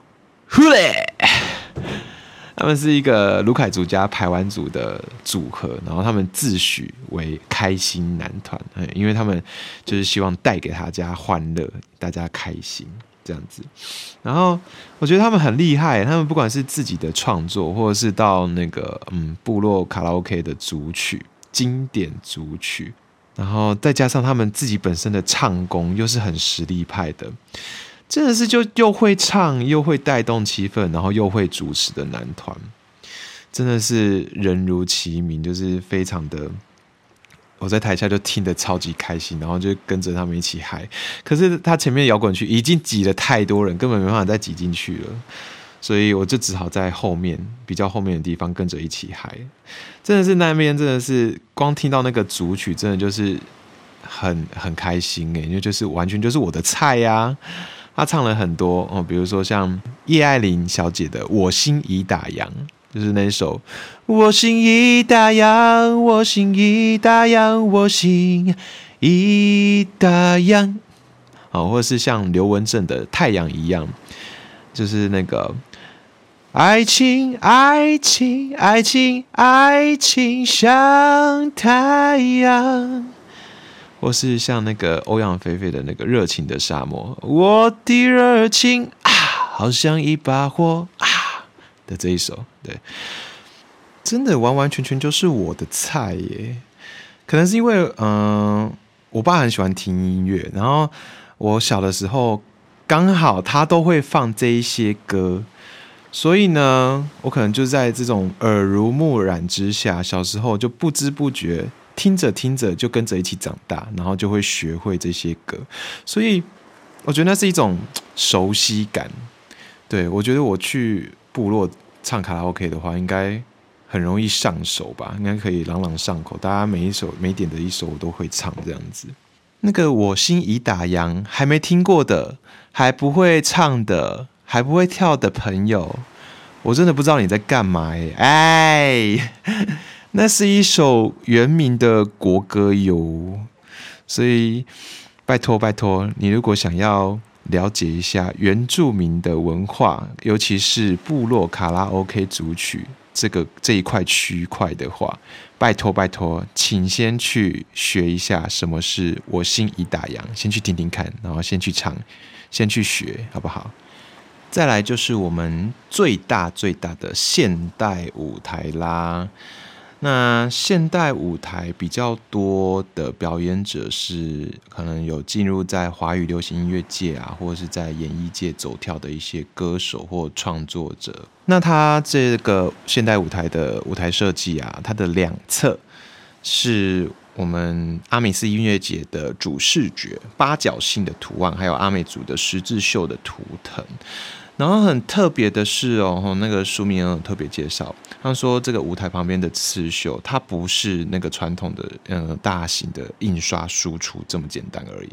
Speaker 1: 他们是一个卢凯族加排湾族的组合，然后他们自诩为开心男团，因为他们就是希望带给大家欢乐，大家开心这样子。然后我觉得他们很厉害，他们不管是自己的创作，或者是到那个嗯部落卡拉 OK 的组曲、经典组曲，然后再加上他们自己本身的唱功，又是很实力派的。真的是就又会唱又会带动气氛，然后又会主持的男团，真的是人如其名，就是非常的。我在台下就听得超级开心，然后就跟着他们一起嗨。可是他前面摇滚区已经挤了太多人，根本没办法再挤进去了，所以我就只好在后面比较后面的地方跟着一起嗨。真的是那边真的是光听到那个主曲，真的就是很很开心诶，因为就是完全就是我的菜呀。他唱了很多哦，比如说像叶爱玲小姐的《我心已打烊》，就是那首《我心已打烊》，我心已打烊，我心已打烊。好，或是像刘文正的《太阳一样》，就是那个爱情，爱情，爱情，爱情像太阳。或是像那个欧阳菲菲的那个热情的沙漠，我的热情啊，好像一把火啊的这一首，对，真的完完全全就是我的菜耶。可能是因为，嗯，我爸很喜欢听音乐，然后我小的时候刚好他都会放这一些歌，所以呢，我可能就在这种耳濡目染之下，小时候就不知不觉。听着听着就跟着一起长大，然后就会学会这些歌，所以我觉得那是一种熟悉感。对我觉得我去部落唱卡拉 OK 的话，应该很容易上手吧？应该可以朗朗上口，大家每一首每点的一首我都会唱这样子。那个我心已打烊，还没听过的，还不会唱的，还不会跳的朋友，我真的不知道你在干嘛耶哎。那是一首原名的国歌哟，所以拜托拜托，你如果想要了解一下原住民的文化，尤其是部落卡拉 OK 组曲这个这一块区块的话，拜托拜托，请先去学一下什么是我心已打烊，先去听听看，然后先去唱，先去学，好不好？再来就是我们最大最大的现代舞台啦。那现代舞台比较多的表演者是可能有进入在华语流行音乐界啊，或者是在演艺界走跳的一些歌手或创作者。那他这个现代舞台的舞台设计啊，它的两侧是我们阿美斯音乐节的主视觉八角形的图案，还有阿美族的十字绣的图腾。然后很特别的是哦，那个书名有特别介绍，他说这个舞台旁边的刺绣，它不是那个传统的嗯大型的印刷输出这么简单而已，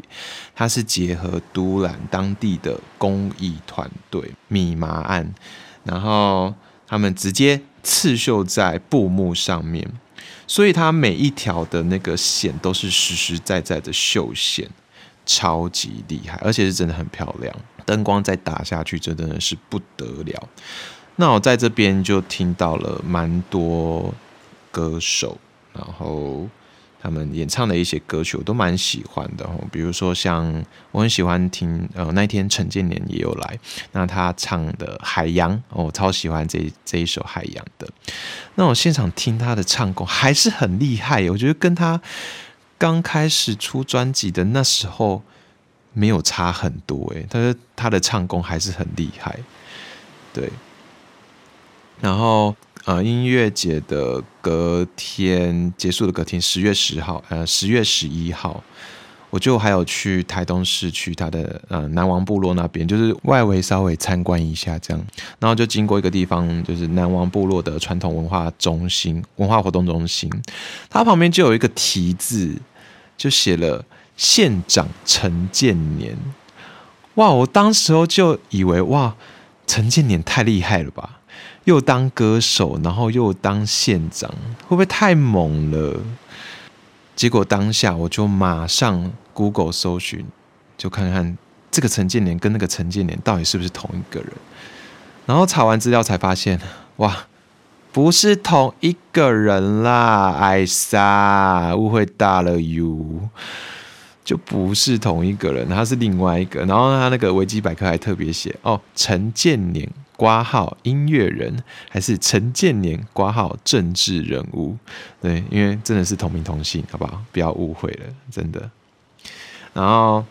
Speaker 1: 它是结合都兰当地的工艺团队密麻案，然后他们直接刺绣在布幕上面，所以它每一条的那个线都是实实在在的绣线。超级厉害，而且是真的很漂亮，灯光再打下去，真的是不得了。那我在这边就听到了蛮多歌手，然后他们演唱的一些歌曲，我都蛮喜欢的哦。比如说像我很喜欢听，呃，那天陈建年也有来，那他唱的《海洋》，我超喜欢这这一首《海洋》的。那我现场听他的唱功还是很厉害，我觉得跟他。刚开始出专辑的那时候没有差很多诶，他说他的唱功还是很厉害，对。然后呃，音乐节的隔天结束的隔天，十月十号，呃，十月十一号。我就还有去台东市区他的呃南王部落那边，就是外围稍微参观一下这样，然后就经过一个地方，就是南王部落的传统文化中心、文化活动中心，它旁边就有一个题字，就写了县长陈建年。哇！我当时候就以为哇，陈建年太厉害了吧，又当歌手，然后又当县长，会不会太猛了？结果当下我就马上 Google 搜寻，就看看这个陈建年跟那个陈建年到底是不是同一个人。然后查完资料才发现，哇，不是同一个人啦！艾莎，误会大了哟，就不是同一个人，他是另外一个。然后他那个维基百科还特别写哦，陈建年。挂号音乐人还是陈建年挂号政治人物，对，因为真的是同名同姓，好不好？不要误会了，真的。然后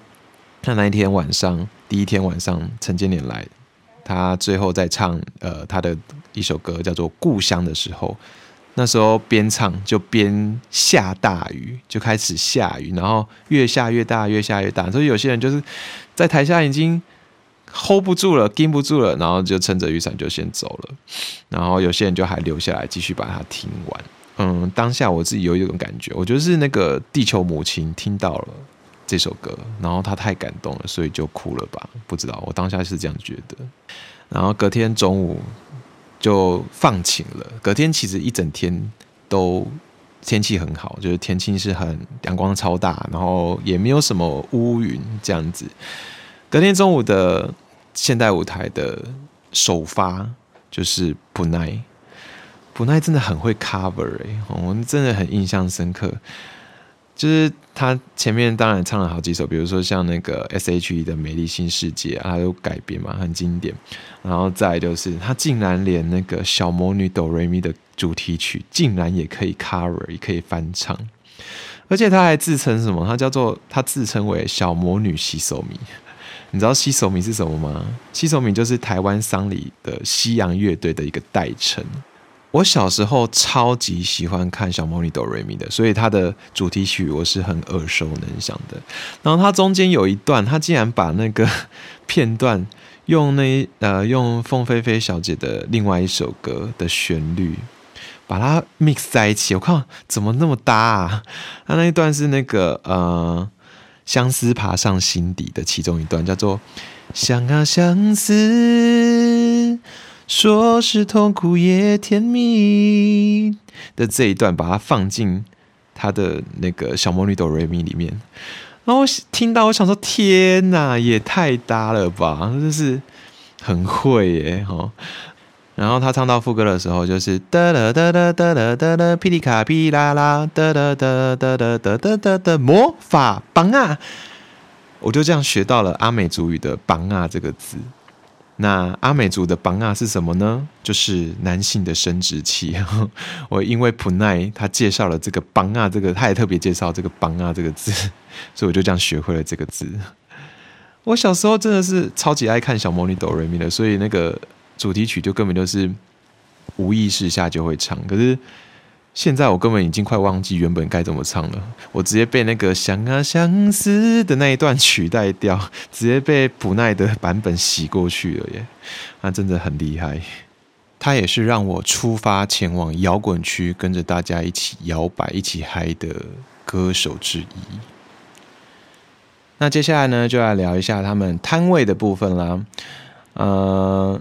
Speaker 1: 他那一天晚上，第一天晚上，陈建年来，他最后在唱呃他的一首歌叫做《故乡》的时候，那时候边唱就边下大雨，就开始下雨，然后越下越大，越下越大，所以有些人就是在台下已经。hold 不住了，盯不住了，然后就撑着雨伞就先走了。然后有些人就还留下来继续把它听完。嗯，当下我自己有一种感觉，我觉得是那个地球母亲听到了这首歌，然后她太感动了，所以就哭了吧？不知道，我当下是这样觉得。然后隔天中午就放晴了。隔天其实一整天都天气很好，就是天气是很阳光超大，然后也没有什么乌云这样子。隔天中午的。现代舞台的首发就是普奈，普奈真的很会 cover 哎，我们真的很印象深刻。就是他前面当然唱了好几首，比如说像那个 S.H.E 的《美丽新世界》，他有改编嘛，很经典。然后再就是他竟然连那个小魔女哆瑞咪的主题曲，竟然也可以 cover，也可以翻唱。而且他还自称什么？他叫做他自称为小魔女洗手迷。你知道西手米是什么吗？西手米就是台湾丧礼的西洋乐队的一个代称。我小时候超级喜欢看小魔女哆瑞咪的，所以它的主题曲我是很耳熟能详的。然后它中间有一段，它竟然把那个片段用那 呃用凤飞飞小姐的另外一首歌的旋律把它 mix 在一起，我靠，怎么那么搭啊？它那一段是那个呃。相思爬上心底的其中一段，叫做“相啊相思，说是痛苦也甜蜜”的这一段，把它放进他的那个小魔女哆瑞咪里面。然后我听到，我想说：“天哪，也太搭了吧！”真是很会耶，哈。然后他唱到副歌的时候，就是哒哒哒哒哒哒哒哒，噼里卡噼啦啦，哒哒哒哒哒哒哒哒哒，魔法棒啊！我就这样学到了阿美族语的“棒啊”这个字。那阿美族的邦啊是什么呢？就是男性的生殖器。我因为普奈他介绍了这个邦啊，这个他也特别介绍这个邦啊这个字，所以我就这样学会了这个字。我小时候真的是超级爱看小魔女哆瑞咪的，所以那个主题曲就根本就是无意识下就会唱。可是现在我根本已经快忘记原本该怎么唱了，我直接被那个相啊相思的那一段取代掉，直接被普奈的版本洗过去了耶！那真的很厉害，他也是让我出发前往摇滚区，跟着大家一起摇摆、一起嗨的歌手之一。那接下来呢，就来聊一下他们摊位的部分啦。呃，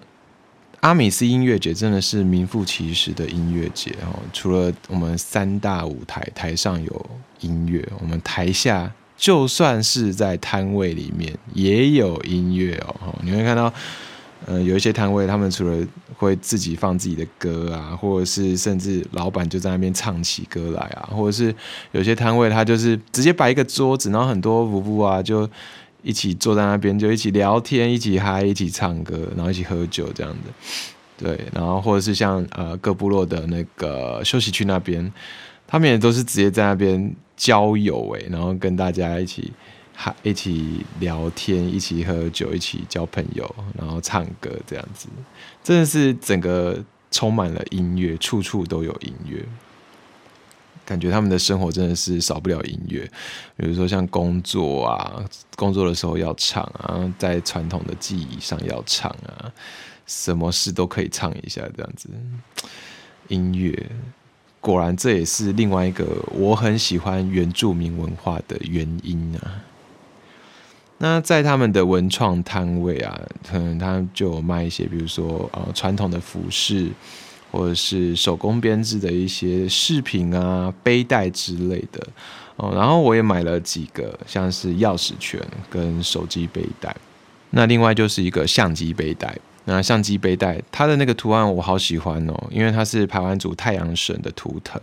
Speaker 1: 阿米斯音乐节真的是名副其实的音乐节哦。除了我们三大舞台，台上有音乐，我们台下就算是在摊位里面也有音乐哦。你会看到。嗯，有一些摊位，他们除了会自己放自己的歌啊，或者是甚至老板就在那边唱起歌来啊，或者是有些摊位他就是直接摆一个桌子，然后很多舞步啊就一起坐在那边，就一起聊天，一起嗨，一起唱歌，然后一起喝酒这样子。对，然后或者是像呃各部落的那个休息区那边，他们也都是直接在那边交友诶，然后跟大家一起嗨。一起聊天，一起喝酒，一起交朋友，然后唱歌，这样子，真的是整个充满了音乐，处处都有音乐。感觉他们的生活真的是少不了音乐，比如说像工作啊，工作的时候要唱啊，在传统的记忆上要唱啊，什么事都可以唱一下，这样子。音乐，果然这也是另外一个我很喜欢原住民文化的原因啊。那在他们的文创摊位啊，可能他就有卖一些，比如说呃传统的服饰，或者是手工编织的一些饰品啊、背带之类的哦。然后我也买了几个，像是钥匙圈跟手机背带。那另外就是一个相机背带。那相机背带它的那个图案我好喜欢哦，因为它是排湾族太阳神的图腾。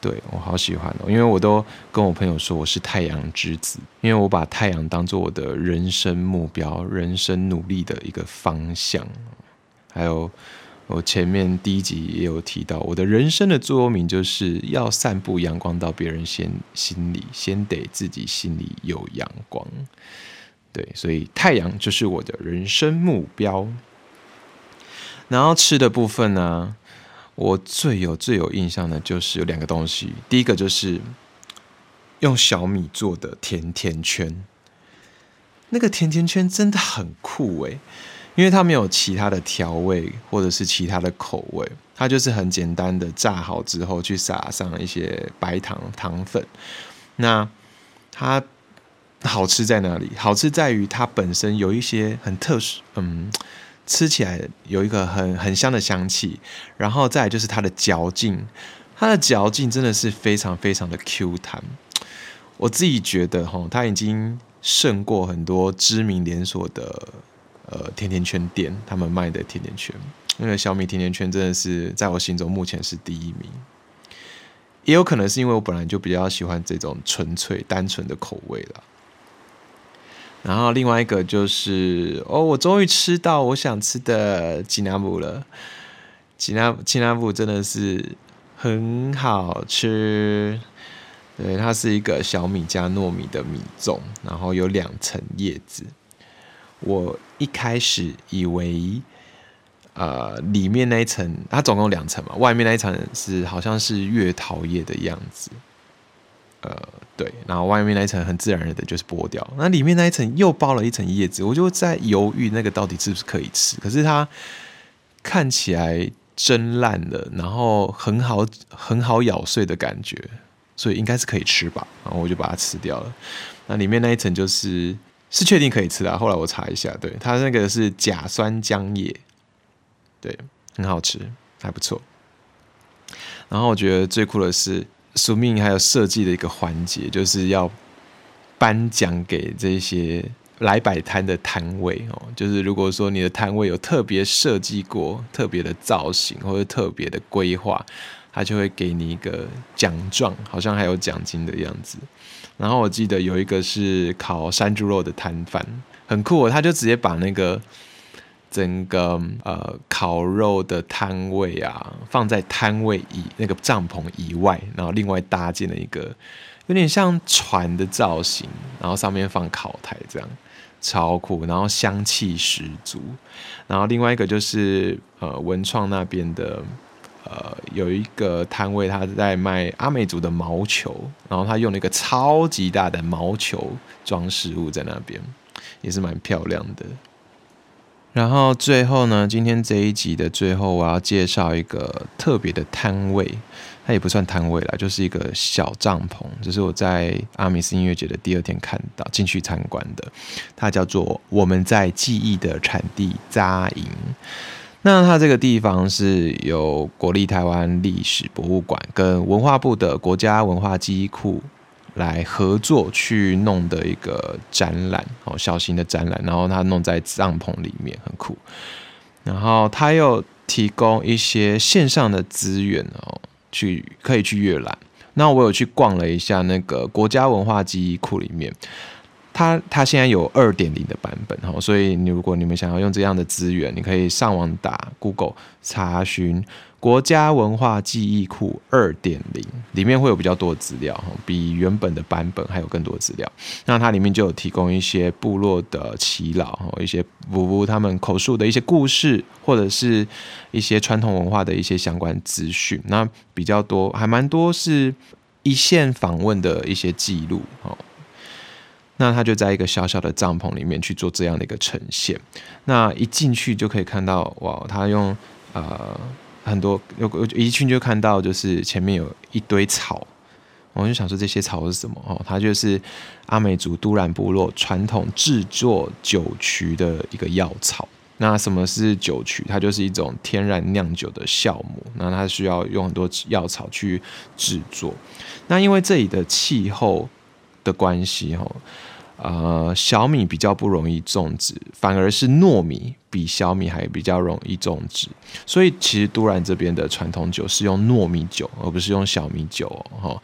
Speaker 1: 对我好喜欢哦，因为我都跟我朋友说我是太阳之子，因为我把太阳当做我的人生目标、人生努力的一个方向。还有我前面第一集也有提到，我的人生的座右铭就是要散布阳光到别人先心里，先得自己心里有阳光。对，所以太阳就是我的人生目标。然后吃的部分呢？我最有最有印象的，就是有两个东西。第一个就是用小米做的甜甜圈，那个甜甜圈真的很酷诶，因为它没有其他的调味或者是其他的口味，它就是很简单的炸好之后去撒上一些白糖糖粉。那它好吃在哪里？好吃在于它本身有一些很特殊，嗯。吃起来有一个很很香的香气，然后再就是它的嚼劲，它的嚼劲真的是非常非常的 Q 弹。我自己觉得哈，它已经胜过很多知名连锁的呃甜甜圈店，他们卖的甜甜圈。因为小米甜甜圈真的是在我心中目前是第一名，也有可能是因为我本来就比较喜欢这种纯粹单纯的口味了。然后另外一个就是哦，我终于吃到我想吃的吉纳布了。吉纳吉纳布真的是很好吃，对，它是一个小米加糯米的米粽，然后有两层叶子。我一开始以为，呃，里面那一层它总共两层嘛，外面那一层是好像是月桃叶的样子。呃，对，然后外面那一层很自然的就是剥掉，那里面那一层又包了一层叶子，我就在犹豫那个到底是不是可以吃。可是它看起来真烂了，然后很好很好咬碎的感觉，所以应该是可以吃吧。然后我就把它吃掉了。那里面那一层就是是确定可以吃的。后来我查一下，对，它那个是甲酸浆叶，对，很好吃，还不错。然后我觉得最酷的是。宿命还有设计的一个环节，就是要颁奖给这些来摆摊的摊位哦。就是如果说你的摊位有特别设计过、特别的造型或者特别的规划，他就会给你一个奖状，好像还有奖金的样子。然后我记得有一个是烤山猪肉的摊贩，很酷，他就直接把那个整个呃烤肉的摊位啊，放在摊位以那个帐篷以外，然后另外搭建了一个有点像船的造型，然后上面放烤台这样。超酷，然后香气十足，然后另外一个就是呃文创那边的呃有一个摊位，他在卖阿美族的毛球，然后他用了一个超级大的毛球装饰物在那边，也是蛮漂亮的。然后最后呢，今天这一集的最后，我要介绍一个特别的摊位。它也不算摊位啦，就是一个小帐篷。这是我在阿米斯音乐节的第二天看到进去参观的。它叫做“我们在记忆的产地扎营”。那它这个地方是由国立台湾历史博物馆跟文化部的国家文化记忆库来合作去弄的一个展览哦，小型的展览。然后它弄在帐篷里面，很酷。然后它又提供一些线上的资源哦。去可以去阅览，那我有去逛了一下那个国家文化记忆库里面，它它现在有二点零的版本哈，所以你如果你们想要用这样的资源，你可以上网打 Google 查询。国家文化记忆库二点零里面会有比较多资料哈，比原本的版本还有更多资料。那它里面就有提供一些部落的耆老哈，一些布布他们口述的一些故事，或者是一些传统文化的一些相关资讯。那比较多，还蛮多是一线访问的一些记录哦。那他就在一个小小的帐篷里面去做这样的一个呈现。那一进去就可以看到哇，他用呃。很多有有一进就看到，就是前面有一堆草，我就想说这些草是什么哦？它就是阿美族都兰部落传统制作酒曲的一个药草。那什么是酒曲？它就是一种天然酿酒的酵母，那它需要用很多药草去制作。那因为这里的气候的关系，哈。呃，小米比较不容易种植，反而是糯米比小米还比较容易种植。所以其实都兰这边的传统酒是用糯米酒，而不是用小米酒哦。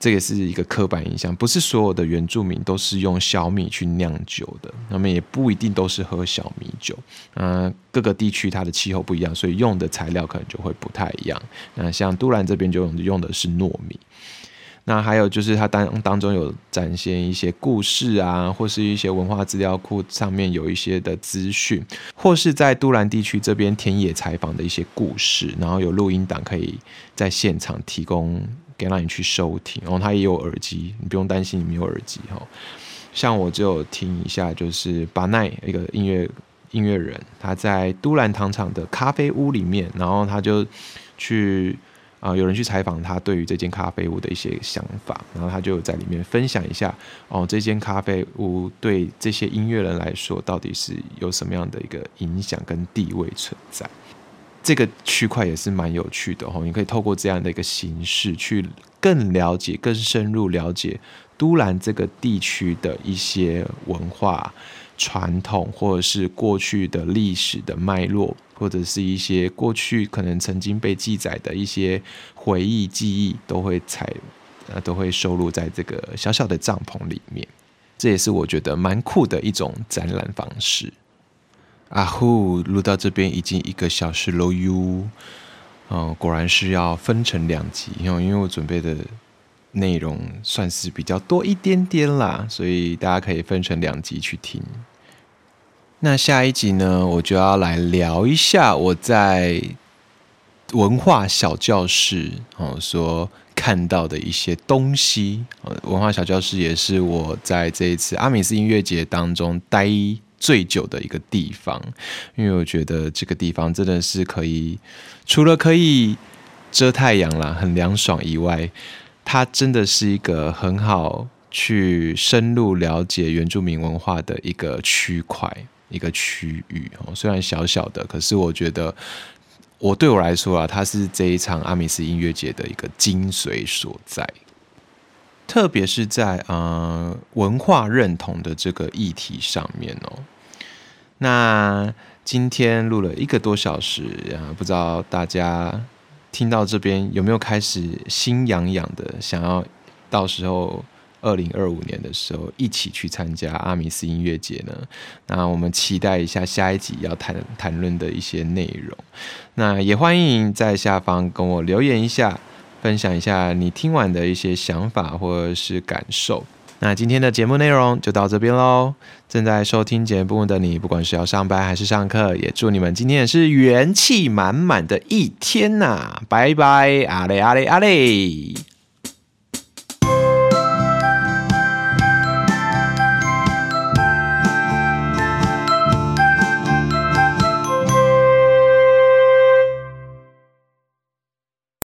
Speaker 1: 这也是一个刻板印象，不是所有的原住民都是用小米去酿酒的，那么也不一定都是喝小米酒。嗯，各个地区它的气候不一样，所以用的材料可能就会不太一样。那像都兰这边就用用的是糯米。那还有就是它当当中有展现一些故事啊，或是一些文化资料库上面有一些的资讯，或是在都兰地区这边田野采访的一些故事，然后有录音档可以在现场提供给让你去收听，然后它也有耳机，你不用担心你没有耳机哈。像我就听一下，就是巴奈一个音乐音乐人，他在都兰糖厂的咖啡屋里面，然后他就去。啊，有人去采访他对于这间咖啡屋的一些想法，然后他就在里面分享一下哦，这间咖啡屋对这些音乐人来说到底是有什么样的一个影响跟地位存在。这个区块也是蛮有趣的哦，你可以透过这样的一个形式去更了解、更深入了解都兰这个地区的一些文化传统，或者是过去的历史的脉络。或者是一些过去可能曾经被记载的一些回忆记忆，都会采呃都会收录在这个小小的帐篷里面。这也是我觉得蛮酷的一种展览方式。啊呼，录到这边已经一个小时了哟。哦，果然是要分成两集，因为因为我准备的内容算是比较多一点点啦，所以大家可以分成两集去听。那下一集呢，我就要来聊一下我在文化小教室哦所看到的一些东西。文化小教室也是我在这一次阿米斯音乐节当中待最久的一个地方，因为我觉得这个地方真的是可以，除了可以遮太阳啦，很凉爽以外，它真的是一个很好去深入了解原住民文化的一个区块。一个区域哦，虽然小小的，可是我觉得，我对我来说啊，它是这一场阿米斯音乐节的一个精髓所在。特别是在呃文化认同的这个议题上面哦。那今天录了一个多小时啊，不知道大家听到这边有没有开始心痒痒的，想要到时候二零二五年的时候一起去参加阿米斯音乐节呢？那我们期待一下下一集要谈谈论的一些内容。那也欢迎在下方跟我留言一下，分享一下你听完的一些想法或者是感受。那今天的节目内容就到这边喽。正在收听节目的你，不管是要上班还是上课，也祝你们今天也是元气满满的一天呐！拜拜，阿嘞阿嘞阿嘞。